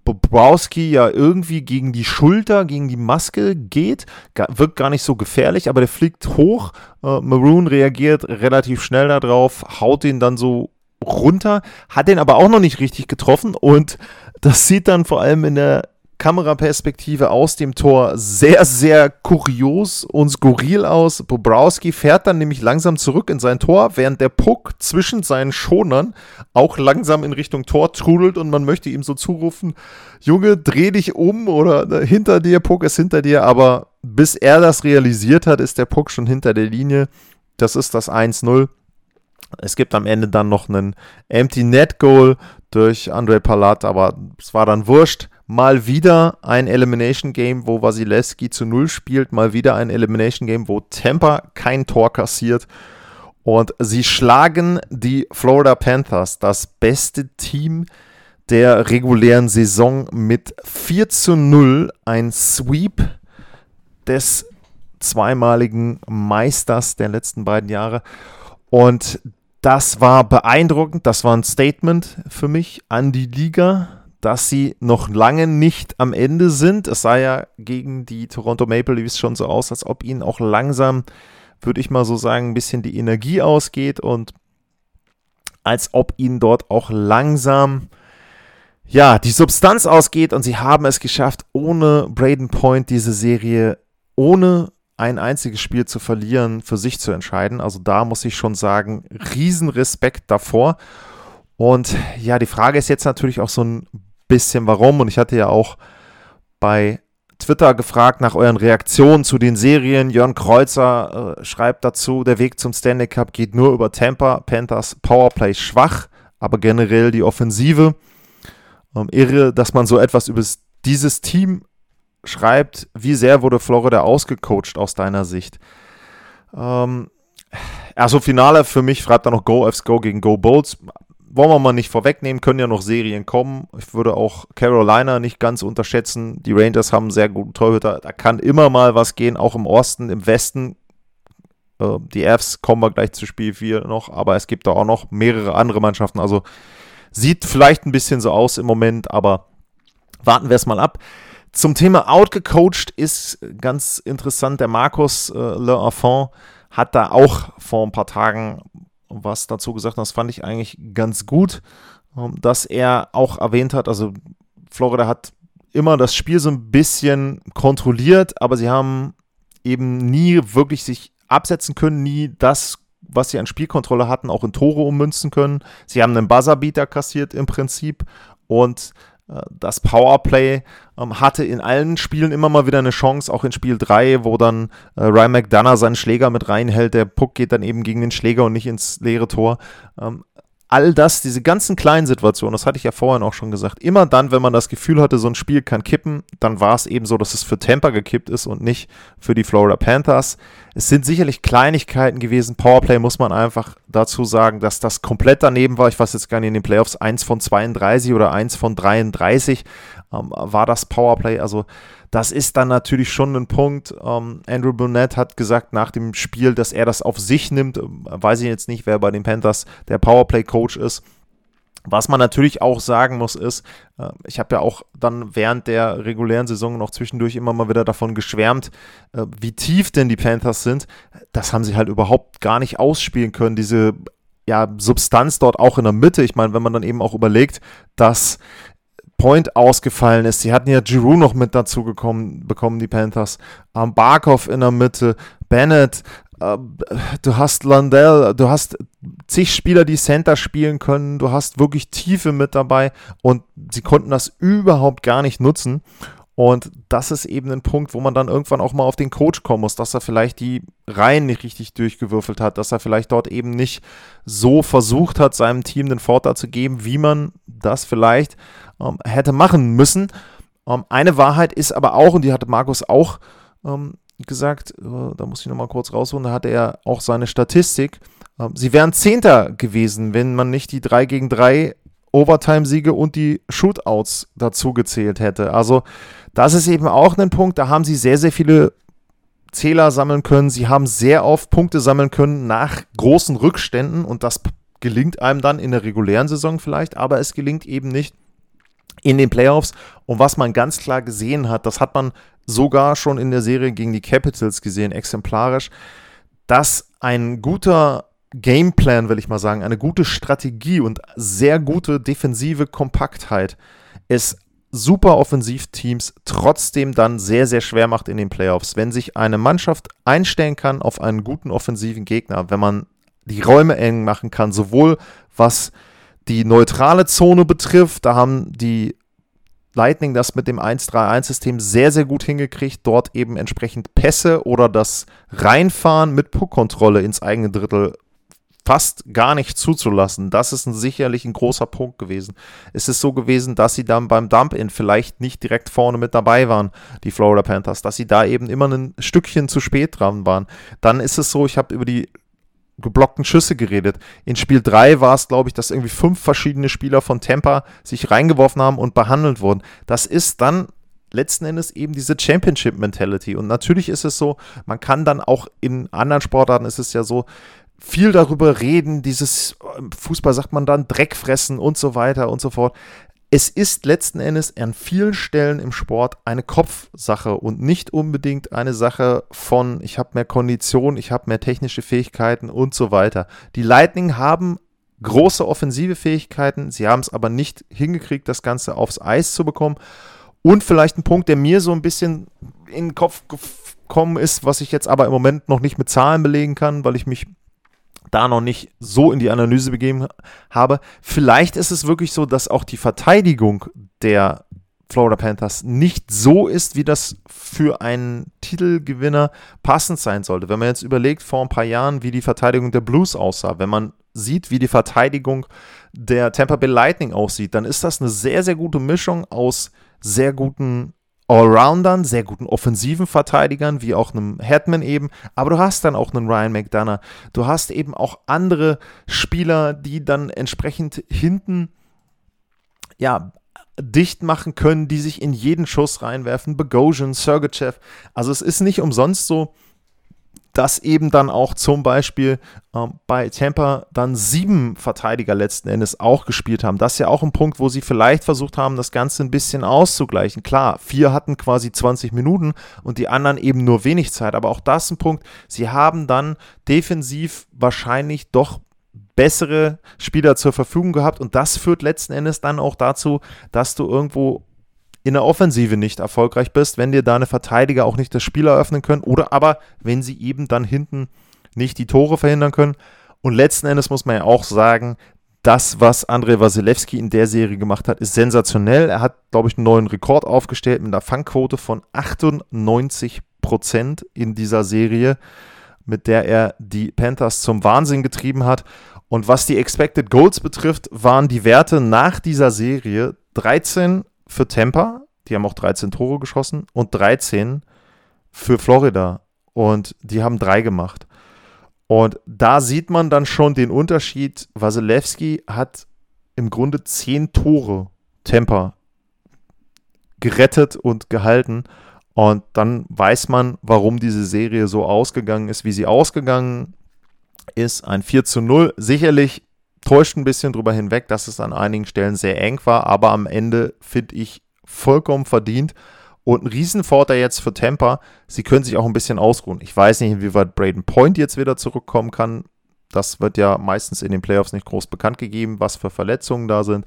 Bobrowski ja irgendwie gegen die Schulter, gegen die Maske geht. Wirkt gar nicht so gefährlich, aber der fliegt hoch. Äh, Maroon reagiert relativ schnell darauf, haut ihn dann so runter, hat den aber auch noch nicht richtig getroffen und das sieht dann vor allem in der Kameraperspektive aus dem Tor sehr, sehr kurios und skurril aus. Bobrowski fährt dann nämlich langsam zurück in sein Tor, während der Puck zwischen seinen Schonern auch langsam in Richtung Tor trudelt und man möchte ihm so zurufen, Junge, dreh dich um oder äh, hinter dir, Puck ist hinter dir, aber bis er das realisiert hat, ist der Puck schon hinter der Linie. Das ist das 1-0. Es gibt am Ende dann noch einen Empty Net Goal durch Andrei Palat, aber es war dann wurscht. Mal wieder ein Elimination Game, wo Wasilewski zu Null spielt. Mal wieder ein Elimination Game, wo Tampa kein Tor kassiert. Und sie schlagen die Florida Panthers, das beste Team der regulären Saison, mit 4 zu 0. Ein Sweep des zweimaligen Meisters der letzten beiden Jahre. Und das war beeindruckend, das war ein Statement für mich an die Liga, dass sie noch lange nicht am Ende sind. Es sah ja gegen die Toronto Maple Leafs schon so aus, als ob ihnen auch langsam, würde ich mal so sagen, ein bisschen die Energie ausgeht und als ob ihnen dort auch langsam ja, die Substanz ausgeht und sie haben es geschafft, ohne Braden Point diese Serie ohne ein einziges Spiel zu verlieren, für sich zu entscheiden. Also da muss ich schon sagen, Riesenrespekt davor. Und ja, die Frage ist jetzt natürlich auch so ein bisschen, warum. Und ich hatte ja auch bei Twitter gefragt nach euren Reaktionen zu den Serien. Jörn Kreuzer äh, schreibt dazu, der Weg zum Stanley Cup geht nur über Tampa. Panthers Powerplay schwach, aber generell die Offensive. Ähm, irre, dass man so etwas über dieses Team schreibt, wie sehr wurde Florida ausgecoacht aus deiner Sicht? Ähm, also Finale für mich schreibt er noch Go Fs Go gegen Go Bulls. Wollen wir mal nicht vorwegnehmen, können ja noch Serien kommen. Ich würde auch Carolina nicht ganz unterschätzen. Die Rangers haben sehr guten Torhüter. Da kann immer mal was gehen, auch im Osten, im Westen. Äh, die Fs kommen wir gleich zu Spiel 4 noch, aber es gibt da auch noch mehrere andere Mannschaften. Also sieht vielleicht ein bisschen so aus im Moment, aber warten wir es mal ab. Zum Thema outgecoacht ist ganz interessant, der Markus äh, Le Enfant hat da auch vor ein paar Tagen was dazu gesagt, das fand ich eigentlich ganz gut, ähm, dass er auch erwähnt hat, also Florida hat immer das Spiel so ein bisschen kontrolliert, aber sie haben eben nie wirklich sich absetzen können, nie das, was sie an Spielkontrolle hatten, auch in Tore ummünzen können. Sie haben einen Buzzerbeater kassiert im Prinzip und das Powerplay ähm, hatte in allen Spielen immer mal wieder eine Chance, auch in Spiel 3, wo dann äh, Ryan McDonough seinen Schläger mit reinhält. Der Puck geht dann eben gegen den Schläger und nicht ins leere Tor. All das, diese ganzen kleinen Situationen, das hatte ich ja vorhin auch schon gesagt, immer dann, wenn man das Gefühl hatte, so ein Spiel kann kippen, dann war es eben so, dass es für Tampa gekippt ist und nicht für die Florida Panthers. Es sind sicherlich Kleinigkeiten gewesen. Powerplay muss man einfach dazu sagen, dass das komplett daneben war. Ich weiß jetzt gar nicht in den Playoffs, 1 von 32 oder 1 von 33 ähm, war das Powerplay. Also das ist dann natürlich schon ein Punkt. Ähm, Andrew Burnett hat gesagt nach dem Spiel, dass er das auf sich nimmt. Ähm, weiß ich jetzt nicht, wer bei den Panthers der Powerplay-Coach ist. Was man natürlich auch sagen muss, ist, äh, ich habe ja auch dann während der regulären Saison noch zwischendurch immer mal wieder davon geschwärmt, äh, wie tief denn die Panthers sind. Das haben sie halt überhaupt gar nicht ausspielen können, diese ja, Substanz dort auch in der Mitte. Ich meine, wenn man dann eben auch überlegt, dass Point ausgefallen ist. Sie hatten ja Giroux noch mit dazu gekommen, bekommen, die Panthers. Ähm, Barkov in der Mitte, Bennett, äh, du hast Landell, du hast zig Spieler, die Center spielen können, du hast wirklich Tiefe mit dabei und sie konnten das überhaupt gar nicht nutzen. Und das ist eben ein Punkt, wo man dann irgendwann auch mal auf den Coach kommen muss, dass er vielleicht die Reihen nicht richtig durchgewürfelt hat, dass er vielleicht dort eben nicht so versucht hat, seinem Team den Vorteil zu geben, wie man das vielleicht ähm, hätte machen müssen. Ähm, eine Wahrheit ist aber auch, und die hatte Markus auch ähm, gesagt, äh, da muss ich nochmal kurz rausholen, da hatte er auch seine Statistik. Ähm, sie wären Zehnter gewesen, wenn man nicht die 3 gegen 3 Overtime-Siege und die Shootouts dazu gezählt hätte. Also das ist eben auch ein Punkt, da haben sie sehr, sehr viele Zähler sammeln können. Sie haben sehr oft Punkte sammeln können nach großen Rückständen und das gelingt einem dann in der regulären Saison vielleicht, aber es gelingt eben nicht in den Playoffs. Und was man ganz klar gesehen hat, das hat man sogar schon in der Serie gegen die Capitals gesehen, exemplarisch, dass ein guter Gameplan, will ich mal sagen, eine gute Strategie und sehr gute defensive Kompaktheit es super Offensivteams trotzdem dann sehr, sehr schwer macht in den Playoffs. Wenn sich eine Mannschaft einstellen kann auf einen guten offensiven Gegner, wenn man die Räume eng machen kann, sowohl was die neutrale Zone betrifft, da haben die Lightning das mit dem 1-3-1-System sehr, sehr gut hingekriegt, dort eben entsprechend Pässe oder das Reinfahren mit Puckkontrolle ins eigene Drittel fast gar nicht zuzulassen. Das ist ein, sicherlich ein großer Punkt gewesen. Es ist so gewesen, dass sie dann beim Dump-In vielleicht nicht direkt vorne mit dabei waren, die Florida Panthers, dass sie da eben immer ein Stückchen zu spät dran waren. Dann ist es so, ich habe über die geblockten Schüsse geredet. In Spiel 3 war es, glaube ich, dass irgendwie fünf verschiedene Spieler von Tampa sich reingeworfen haben und behandelt wurden. Das ist dann letzten Endes eben diese Championship-Mentality. Und natürlich ist es so, man kann dann auch in anderen Sportarten ist es ja so, viel darüber reden, dieses Fußball sagt man dann Dreck fressen und so weiter und so fort. Es ist letzten Endes an vielen Stellen im Sport eine Kopfsache und nicht unbedingt eine Sache von, ich habe mehr Kondition, ich habe mehr technische Fähigkeiten und so weiter. Die Lightning haben große offensive Fähigkeiten, sie haben es aber nicht hingekriegt, das Ganze aufs Eis zu bekommen. Und vielleicht ein Punkt, der mir so ein bisschen in den Kopf gekommen ist, was ich jetzt aber im Moment noch nicht mit Zahlen belegen kann, weil ich mich da noch nicht so in die Analyse begeben habe. Vielleicht ist es wirklich so, dass auch die Verteidigung der Florida Panthers nicht so ist, wie das für einen Titelgewinner passend sein sollte. Wenn man jetzt überlegt, vor ein paar Jahren, wie die Verteidigung der Blues aussah, wenn man sieht, wie die Verteidigung der Tampa Bay Lightning aussieht, dann ist das eine sehr, sehr gute Mischung aus sehr guten Allroundern, sehr guten offensiven Verteidigern, wie auch einem Hetman eben, aber du hast dann auch einen Ryan McDonough. Du hast eben auch andere Spieler, die dann entsprechend hinten ja, dicht machen können, die sich in jeden Schuss reinwerfen. Bogosian, Sergachev. Also es ist nicht umsonst so, dass eben dann auch zum Beispiel ähm, bei Tampa dann sieben Verteidiger letzten Endes auch gespielt haben. Das ist ja auch ein Punkt, wo sie vielleicht versucht haben, das Ganze ein bisschen auszugleichen. Klar, vier hatten quasi 20 Minuten und die anderen eben nur wenig Zeit. Aber auch das ist ein Punkt, sie haben dann defensiv wahrscheinlich doch bessere Spieler zur Verfügung gehabt und das führt letzten Endes dann auch dazu, dass du irgendwo in der Offensive nicht erfolgreich bist, wenn dir deine Verteidiger auch nicht das Spiel eröffnen können oder aber wenn sie eben dann hinten nicht die Tore verhindern können. Und letzten Endes muss man ja auch sagen, das, was Andrei Wasilewski in der Serie gemacht hat, ist sensationell. Er hat, glaube ich, einen neuen Rekord aufgestellt mit einer Fangquote von 98 Prozent in dieser Serie, mit der er die Panthers zum Wahnsinn getrieben hat. Und was die Expected Goals betrifft, waren die Werte nach dieser Serie 13 für Tampa, die haben auch 13 Tore geschossen, und 13 für Florida. Und die haben drei gemacht. Und da sieht man dann schon den Unterschied. Wasilewski hat im Grunde zehn Tore Tampa gerettet und gehalten. Und dann weiß man, warum diese Serie so ausgegangen ist, wie sie ausgegangen ist. Ein 4 zu 0. Sicherlich täuscht ein bisschen drüber hinweg, dass es an einigen Stellen sehr eng war, aber am Ende finde ich vollkommen verdient. Und ein Riesenvorteil jetzt für Tampa, sie können sich auch ein bisschen ausruhen. Ich weiß nicht, inwieweit Braden Point jetzt wieder zurückkommen kann. Das wird ja meistens in den Playoffs nicht groß bekannt gegeben, was für Verletzungen da sind.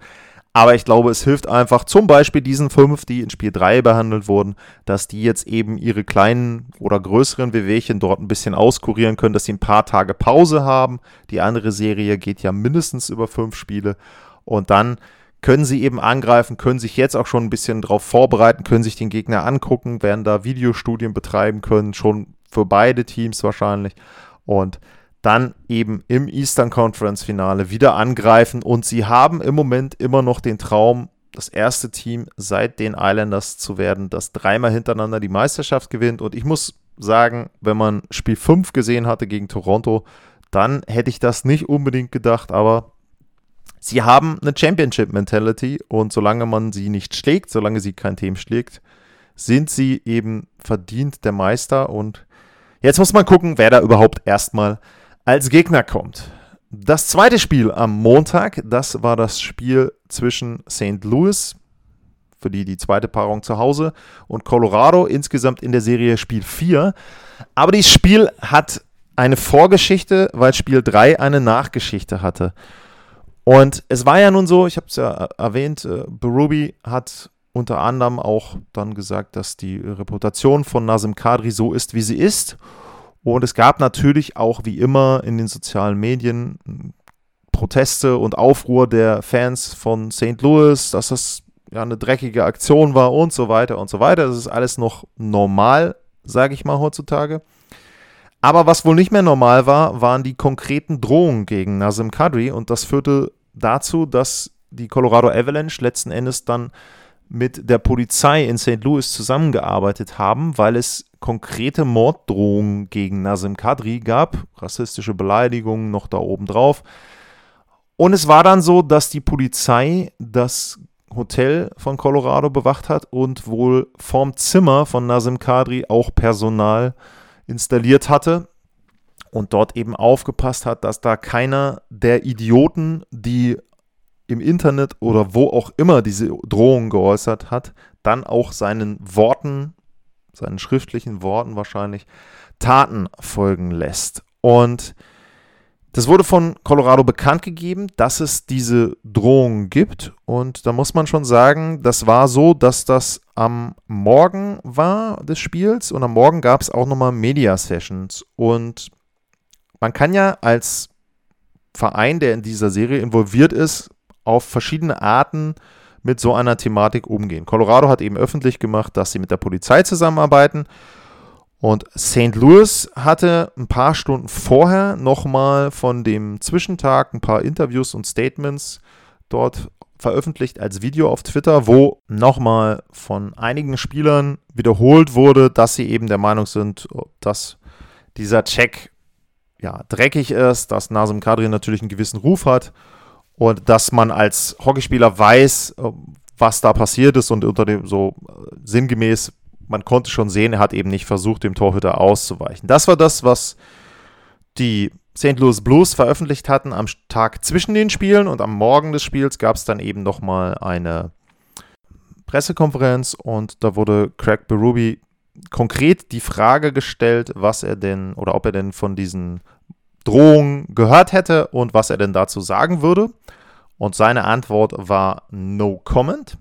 Aber ich glaube, es hilft einfach zum Beispiel diesen fünf, die in Spiel 3 behandelt wurden, dass die jetzt eben ihre kleinen oder größeren Wehwehchen dort ein bisschen auskurieren können, dass sie ein paar Tage Pause haben. Die andere Serie geht ja mindestens über fünf Spiele. Und dann können sie eben angreifen, können sich jetzt auch schon ein bisschen darauf vorbereiten, können sich den Gegner angucken, werden da Videostudien betreiben können, schon für beide Teams wahrscheinlich. Und dann eben im Eastern Conference Finale wieder angreifen. Und sie haben im Moment immer noch den Traum, das erste Team seit den Islanders zu werden, das dreimal hintereinander die Meisterschaft gewinnt. Und ich muss sagen, wenn man Spiel 5 gesehen hatte gegen Toronto, dann hätte ich das nicht unbedingt gedacht, aber sie haben eine Championship Mentality. Und solange man sie nicht schlägt, solange sie kein Team schlägt, sind sie eben verdient der Meister. Und jetzt muss man gucken, wer da überhaupt erstmal als Gegner kommt. Das zweite Spiel am Montag, das war das Spiel zwischen St. Louis, für die die zweite Paarung zu Hause, und Colorado, insgesamt in der Serie Spiel 4. Aber dieses Spiel hat eine Vorgeschichte, weil Spiel 3 eine Nachgeschichte hatte. Und es war ja nun so, ich habe es ja erwähnt, äh, Berubi hat unter anderem auch dann gesagt, dass die Reputation von Nazim Kadri so ist, wie sie ist. Und es gab natürlich auch wie immer in den sozialen Medien Proteste und Aufruhr der Fans von St. Louis, dass das ja, eine dreckige Aktion war und so weiter und so weiter. Das ist alles noch normal, sage ich mal heutzutage. Aber was wohl nicht mehr normal war, waren die konkreten Drohungen gegen Nazim Kadri und das führte dazu, dass die Colorado Avalanche letzten Endes dann mit der Polizei in St. Louis zusammengearbeitet haben, weil es konkrete Morddrohungen gegen Nazim Kadri gab, rassistische Beleidigungen noch da oben drauf. Und es war dann so, dass die Polizei das Hotel von Colorado bewacht hat und wohl vorm Zimmer von Nazim Kadri auch Personal installiert hatte und dort eben aufgepasst hat, dass da keiner der Idioten, die im Internet oder wo auch immer diese Drohung geäußert hat, dann auch seinen Worten, seinen schriftlichen Worten wahrscheinlich, Taten folgen lässt. Und das wurde von Colorado bekannt gegeben, dass es diese Drohung gibt. Und da muss man schon sagen, das war so, dass das am Morgen war des Spiels und am Morgen gab es auch nochmal Media-Sessions. Und man kann ja als Verein, der in dieser Serie involviert ist, auf verschiedene Arten mit so einer Thematik umgehen. Colorado hat eben öffentlich gemacht, dass sie mit der Polizei zusammenarbeiten. Und St. Louis hatte ein paar Stunden vorher nochmal von dem Zwischentag ein paar Interviews und Statements dort veröffentlicht als Video auf Twitter, wo nochmal von einigen Spielern wiederholt wurde, dass sie eben der Meinung sind, dass dieser Check ja, dreckig ist, dass Nasim Kadri natürlich einen gewissen Ruf hat und dass man als Hockeyspieler weiß, äh, was da passiert ist und unter dem so äh, sinngemäß, man konnte schon sehen, er hat eben nicht versucht, dem Torhüter auszuweichen. Das war das, was die St. Louis Blues veröffentlicht hatten am Tag zwischen den Spielen und am Morgen des Spiels gab es dann eben nochmal eine Pressekonferenz und da wurde Craig Berube konkret die Frage gestellt, was er denn oder ob er denn von diesen Drohung gehört hätte und was er denn dazu sagen würde. Und seine Antwort war No Comment.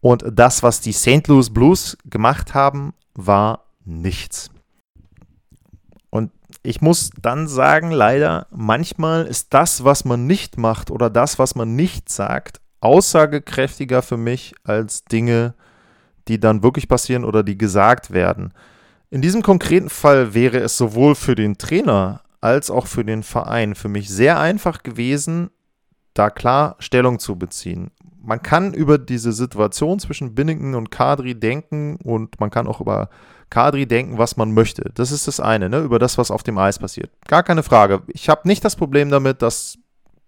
Und das, was die St. Louis Blues gemacht haben, war nichts. Und ich muss dann sagen, leider, manchmal ist das, was man nicht macht oder das, was man nicht sagt, aussagekräftiger für mich als Dinge, die dann wirklich passieren oder die gesagt werden. In diesem konkreten Fall wäre es sowohl für den Trainer als auch für den Verein für mich sehr einfach gewesen, da klar Stellung zu beziehen. Man kann über diese Situation zwischen Binnington und Kadri denken und man kann auch über Kadri denken, was man möchte. Das ist das eine, ne? über das, was auf dem Eis passiert. Gar keine Frage. Ich habe nicht das Problem damit, dass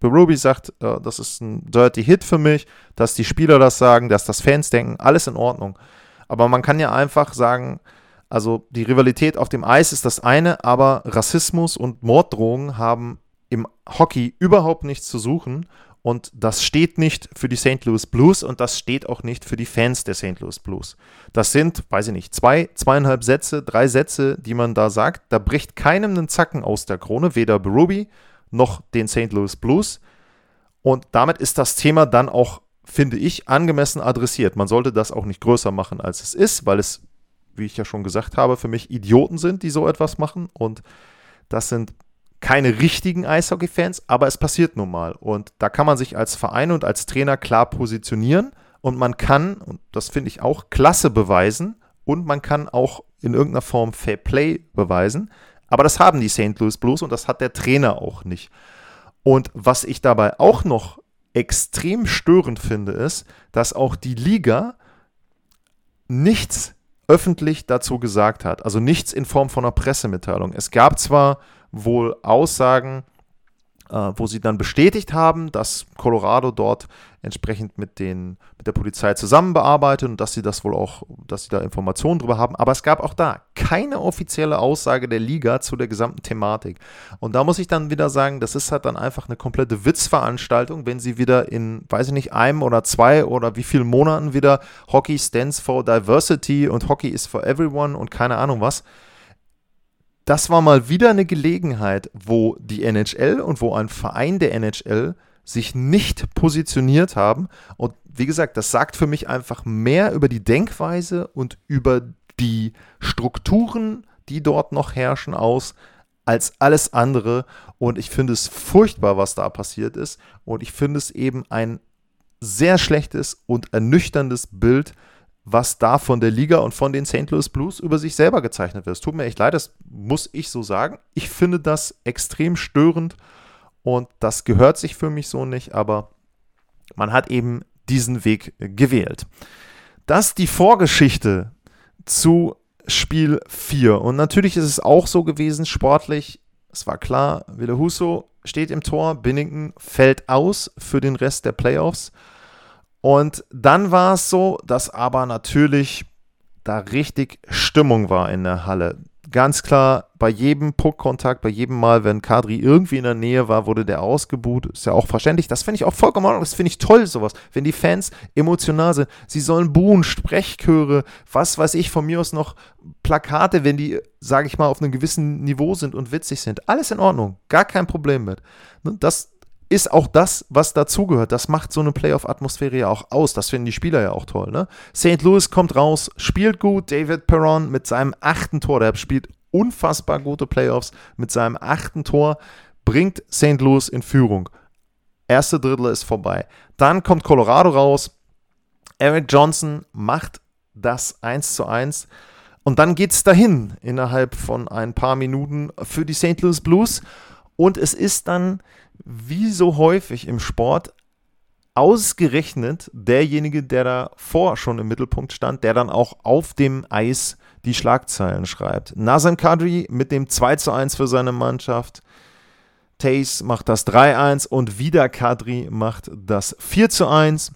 Ruby sagt, äh, das ist ein dirty Hit für mich, dass die Spieler das sagen, dass das Fans denken, alles in Ordnung. Aber man kann ja einfach sagen, also die Rivalität auf dem Eis ist das eine, aber Rassismus und Morddrohungen haben im Hockey überhaupt nichts zu suchen. Und das steht nicht für die St. Louis Blues und das steht auch nicht für die Fans der St. Louis Blues. Das sind, weiß ich nicht, zwei, zweieinhalb Sätze, drei Sätze, die man da sagt. Da bricht keinem einen Zacken aus der Krone, weder Berube noch den St. Louis Blues. Und damit ist das Thema dann auch, finde ich, angemessen adressiert. Man sollte das auch nicht größer machen, als es ist, weil es wie ich ja schon gesagt habe, für mich Idioten sind, die so etwas machen. Und das sind keine richtigen Eishockey-Fans, aber es passiert nun mal. Und da kann man sich als Verein und als Trainer klar positionieren und man kann, und das finde ich auch, Klasse beweisen und man kann auch in irgendeiner Form Fair Play beweisen. Aber das haben die St. Louis Blues und das hat der Trainer auch nicht. Und was ich dabei auch noch extrem störend finde, ist, dass auch die Liga nichts öffentlich dazu gesagt hat. Also nichts in Form von einer Pressemitteilung. Es gab zwar wohl Aussagen, wo sie dann bestätigt haben, dass Colorado dort entsprechend mit, den, mit der Polizei zusammenbearbeitet und dass sie das wohl auch, dass sie da Informationen drüber haben. Aber es gab auch da keine offizielle Aussage der Liga zu der gesamten Thematik. Und da muss ich dann wieder sagen, das ist halt dann einfach eine komplette Witzveranstaltung, wenn sie wieder in, weiß ich nicht, einem oder zwei oder wie vielen Monaten wieder Hockey stands for Diversity und Hockey is for everyone und keine Ahnung was das war mal wieder eine Gelegenheit, wo die NHL und wo ein Verein der NHL sich nicht positioniert haben. Und wie gesagt, das sagt für mich einfach mehr über die Denkweise und über die Strukturen, die dort noch herrschen, aus, als alles andere. Und ich finde es furchtbar, was da passiert ist. Und ich finde es eben ein sehr schlechtes und ernüchterndes Bild, was da von der Liga und von den St. Louis Blues über sich selber gezeichnet wird. Es tut mir echt leid, das muss ich so sagen. Ich finde das extrem störend und das gehört sich für mich so nicht, aber man hat eben diesen Weg gewählt. Das die Vorgeschichte zu Spiel 4. Und natürlich ist es auch so gewesen, sportlich, es war klar, Wille Husso steht im Tor, Binnington fällt aus für den Rest der Playoffs. Und dann war es so, dass aber natürlich da richtig Stimmung war in der Halle ganz klar, bei jedem Puckkontakt, bei jedem Mal, wenn Kadri irgendwie in der Nähe war, wurde der ausgebuht. Ist ja auch verständlich. Das finde ich auch vollkommen ordentlich. Das finde ich toll, sowas. Wenn die Fans emotional sind, sie sollen buhen, Sprechchöre, was weiß ich, von mir aus noch Plakate, wenn die, sage ich mal, auf einem gewissen Niveau sind und witzig sind. Alles in Ordnung. Gar kein Problem mit. Ne, das, ist auch das, was dazugehört. Das macht so eine Playoff-Atmosphäre ja auch aus. Das finden die Spieler ja auch toll. Ne? St. Louis kommt raus, spielt gut. David Perron mit seinem achten Tor, der spielt unfassbar gute Playoffs mit seinem achten Tor, bringt St. Louis in Führung. Erste Drittel ist vorbei. Dann kommt Colorado raus. Eric Johnson macht das 1 zu 1. Und dann geht es dahin innerhalb von ein paar Minuten für die St. Louis Blues. Und es ist dann wie so häufig im Sport ausgerechnet derjenige, der davor schon im Mittelpunkt stand, der dann auch auf dem Eis die Schlagzeilen schreibt. Nazem Kadri mit dem 2 zu 1 für seine Mannschaft. Tays macht das 3-1 und wieder Kadri macht das 4 zu 1.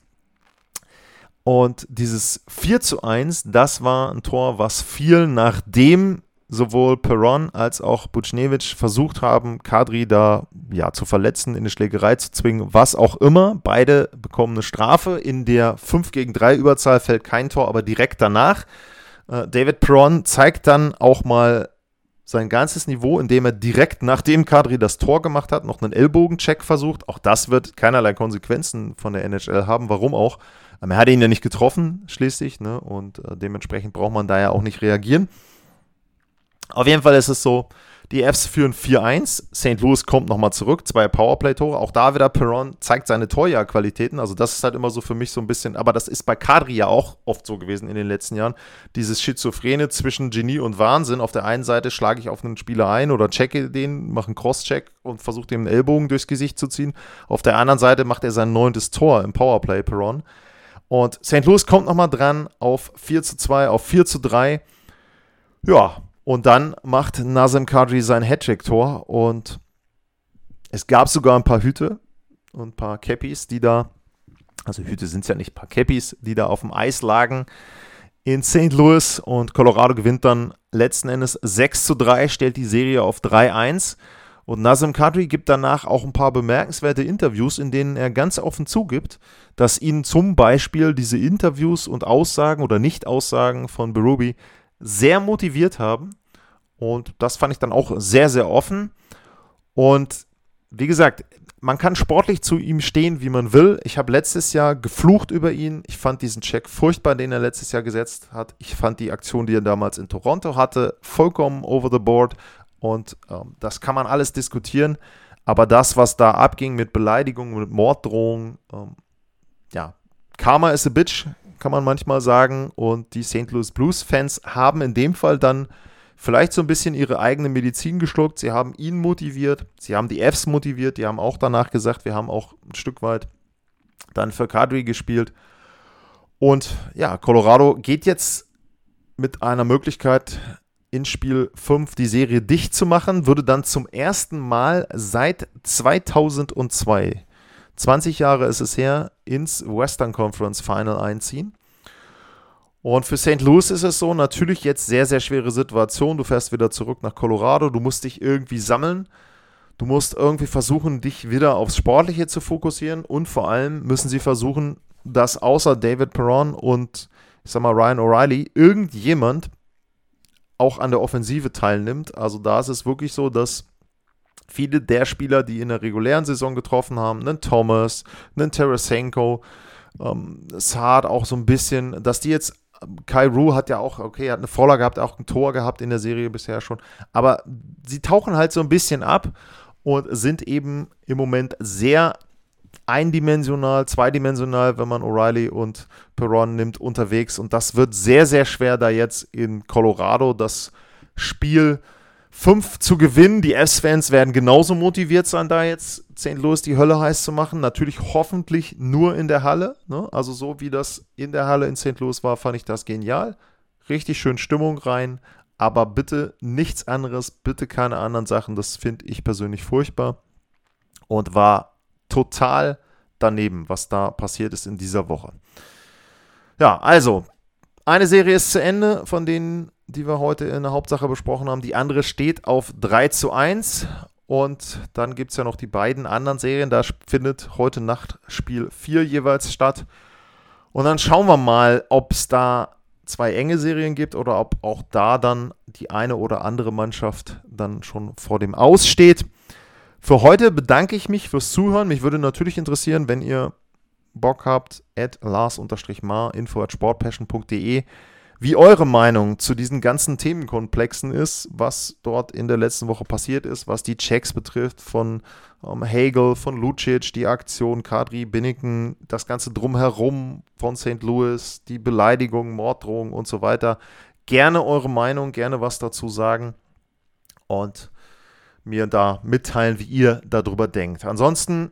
Und dieses 4 zu 1, das war ein Tor, was fiel, nachdem sowohl Perron als auch Buchnevich versucht haben, Kadri da ja zu verletzen, in eine Schlägerei zu zwingen, was auch immer. Beide bekommen eine Strafe. In der 5 gegen 3 Überzahl fällt kein Tor, aber direkt danach. Äh, David Perron zeigt dann auch mal sein ganzes Niveau, indem er direkt nachdem Kadri das Tor gemacht hat, noch einen Ellbogencheck versucht. Auch das wird keinerlei Konsequenzen von der NHL haben. Warum auch? Er hat ihn ja nicht getroffen, schließlich, ne? und äh, dementsprechend braucht man da ja auch nicht reagieren. Auf jeden Fall ist es so, die Fs führen 4-1. St. Louis kommt nochmal zurück, zwei Powerplay-Tore. Auch da wieder Perron zeigt seine Torjahrqualitäten. Also, das ist halt immer so für mich so ein bisschen, aber das ist bei Kadri ja auch oft so gewesen in den letzten Jahren. Dieses Schizophrene zwischen Genie und Wahnsinn. Auf der einen Seite schlage ich auf einen Spieler ein oder checke den, mache einen Cross-Check und versuche dem einen Ellbogen durchs Gesicht zu ziehen. Auf der anderen Seite macht er sein neuntes Tor im Powerplay, Perron. Und St. Louis kommt nochmal dran auf 4 zu 2, auf 4 zu 3. Ja, und dann macht Nazem Kadri sein Hattrick-Tor und es gab sogar ein paar Hüte und ein paar Cappies, die da, also Hüte sind es ja nicht, ein paar Cappies, die da auf dem Eis lagen in St. Louis und Colorado gewinnt dann letzten Endes 6 zu 3, stellt die Serie auf 3-1 und Nazem Kadri gibt danach auch ein paar bemerkenswerte Interviews, in denen er ganz offen zugibt, dass ihn zum Beispiel diese Interviews und Aussagen oder Nicht-Aussagen von Berubi sehr motiviert haben. Und das fand ich dann auch sehr, sehr offen. Und wie gesagt, man kann sportlich zu ihm stehen, wie man will. Ich habe letztes Jahr geflucht über ihn. Ich fand diesen Check furchtbar, den er letztes Jahr gesetzt hat. Ich fand die Aktion, die er damals in Toronto hatte, vollkommen over the board. Und ähm, das kann man alles diskutieren. Aber das, was da abging mit Beleidigungen, mit Morddrohungen, ähm, ja, Karma is a bitch, kann man manchmal sagen. Und die St. Louis Blues-Fans haben in dem Fall dann vielleicht so ein bisschen ihre eigene Medizin geschluckt. Sie haben ihn motiviert, sie haben die Fs motiviert, die haben auch danach gesagt, wir haben auch ein Stück weit dann für Kadri gespielt. Und ja, Colorado geht jetzt mit einer Möglichkeit in Spiel 5 die Serie dicht zu machen, würde dann zum ersten Mal seit 2002 20 Jahre ist es her, ins Western Conference Final einziehen. Und für St. Louis ist es so, natürlich jetzt sehr, sehr schwere Situation. Du fährst wieder zurück nach Colorado, du musst dich irgendwie sammeln. Du musst irgendwie versuchen, dich wieder aufs Sportliche zu fokussieren und vor allem müssen sie versuchen, dass außer David Perron und ich sag mal Ryan O'Reilly irgendjemand auch an der Offensive teilnimmt. Also da ist es wirklich so, dass viele der Spieler, die in der regulären Saison getroffen haben, einen Thomas, einen Tarasenko, ähm, Saad auch so ein bisschen, dass die jetzt, Kai Rue hat ja auch, okay, hat eine Vorlage gehabt, auch ein Tor gehabt in der Serie bisher schon, aber sie tauchen halt so ein bisschen ab und sind eben im Moment sehr eindimensional, zweidimensional, wenn man O'Reilly und Perron nimmt, unterwegs. Und das wird sehr, sehr schwer, da jetzt in Colorado das Spiel 5 zu gewinnen. Die S-Fans werden genauso motiviert sein, da jetzt St. Louis die Hölle heiß zu machen. Natürlich hoffentlich nur in der Halle. Ne? Also so wie das in der Halle in St. Louis war, fand ich das genial. Richtig schön Stimmung rein. Aber bitte nichts anderes, bitte keine anderen Sachen. Das finde ich persönlich furchtbar. Und war total daneben, was da passiert ist in dieser Woche. Ja, also, eine Serie ist zu Ende, von denen, die wir heute in der Hauptsache besprochen haben. Die andere steht auf 3 zu 1. Und dann gibt es ja noch die beiden anderen Serien. Da findet heute Nacht Spiel 4 jeweils statt. Und dann schauen wir mal, ob es da zwei enge Serien gibt oder ob auch da dann die eine oder andere Mannschaft dann schon vor dem Aus steht. Für heute bedanke ich mich fürs Zuhören. Mich würde natürlich interessieren, wenn ihr Bock habt, at lars-mar, info at sportpassion.de, wie eure Meinung zu diesen ganzen Themenkomplexen ist, was dort in der letzten Woche passiert ist, was die Checks betrifft von ähm, Hagel, von Lucic, die Aktion Kadri, Binneken, das ganze Drumherum von St. Louis, die Beleidigung, Morddrohung und so weiter. Gerne eure Meinung, gerne was dazu sagen. Und mir da mitteilen, wie ihr darüber denkt. Ansonsten,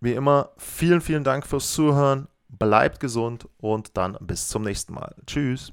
wie immer, vielen, vielen Dank fürs Zuhören. Bleibt gesund und dann bis zum nächsten Mal. Tschüss.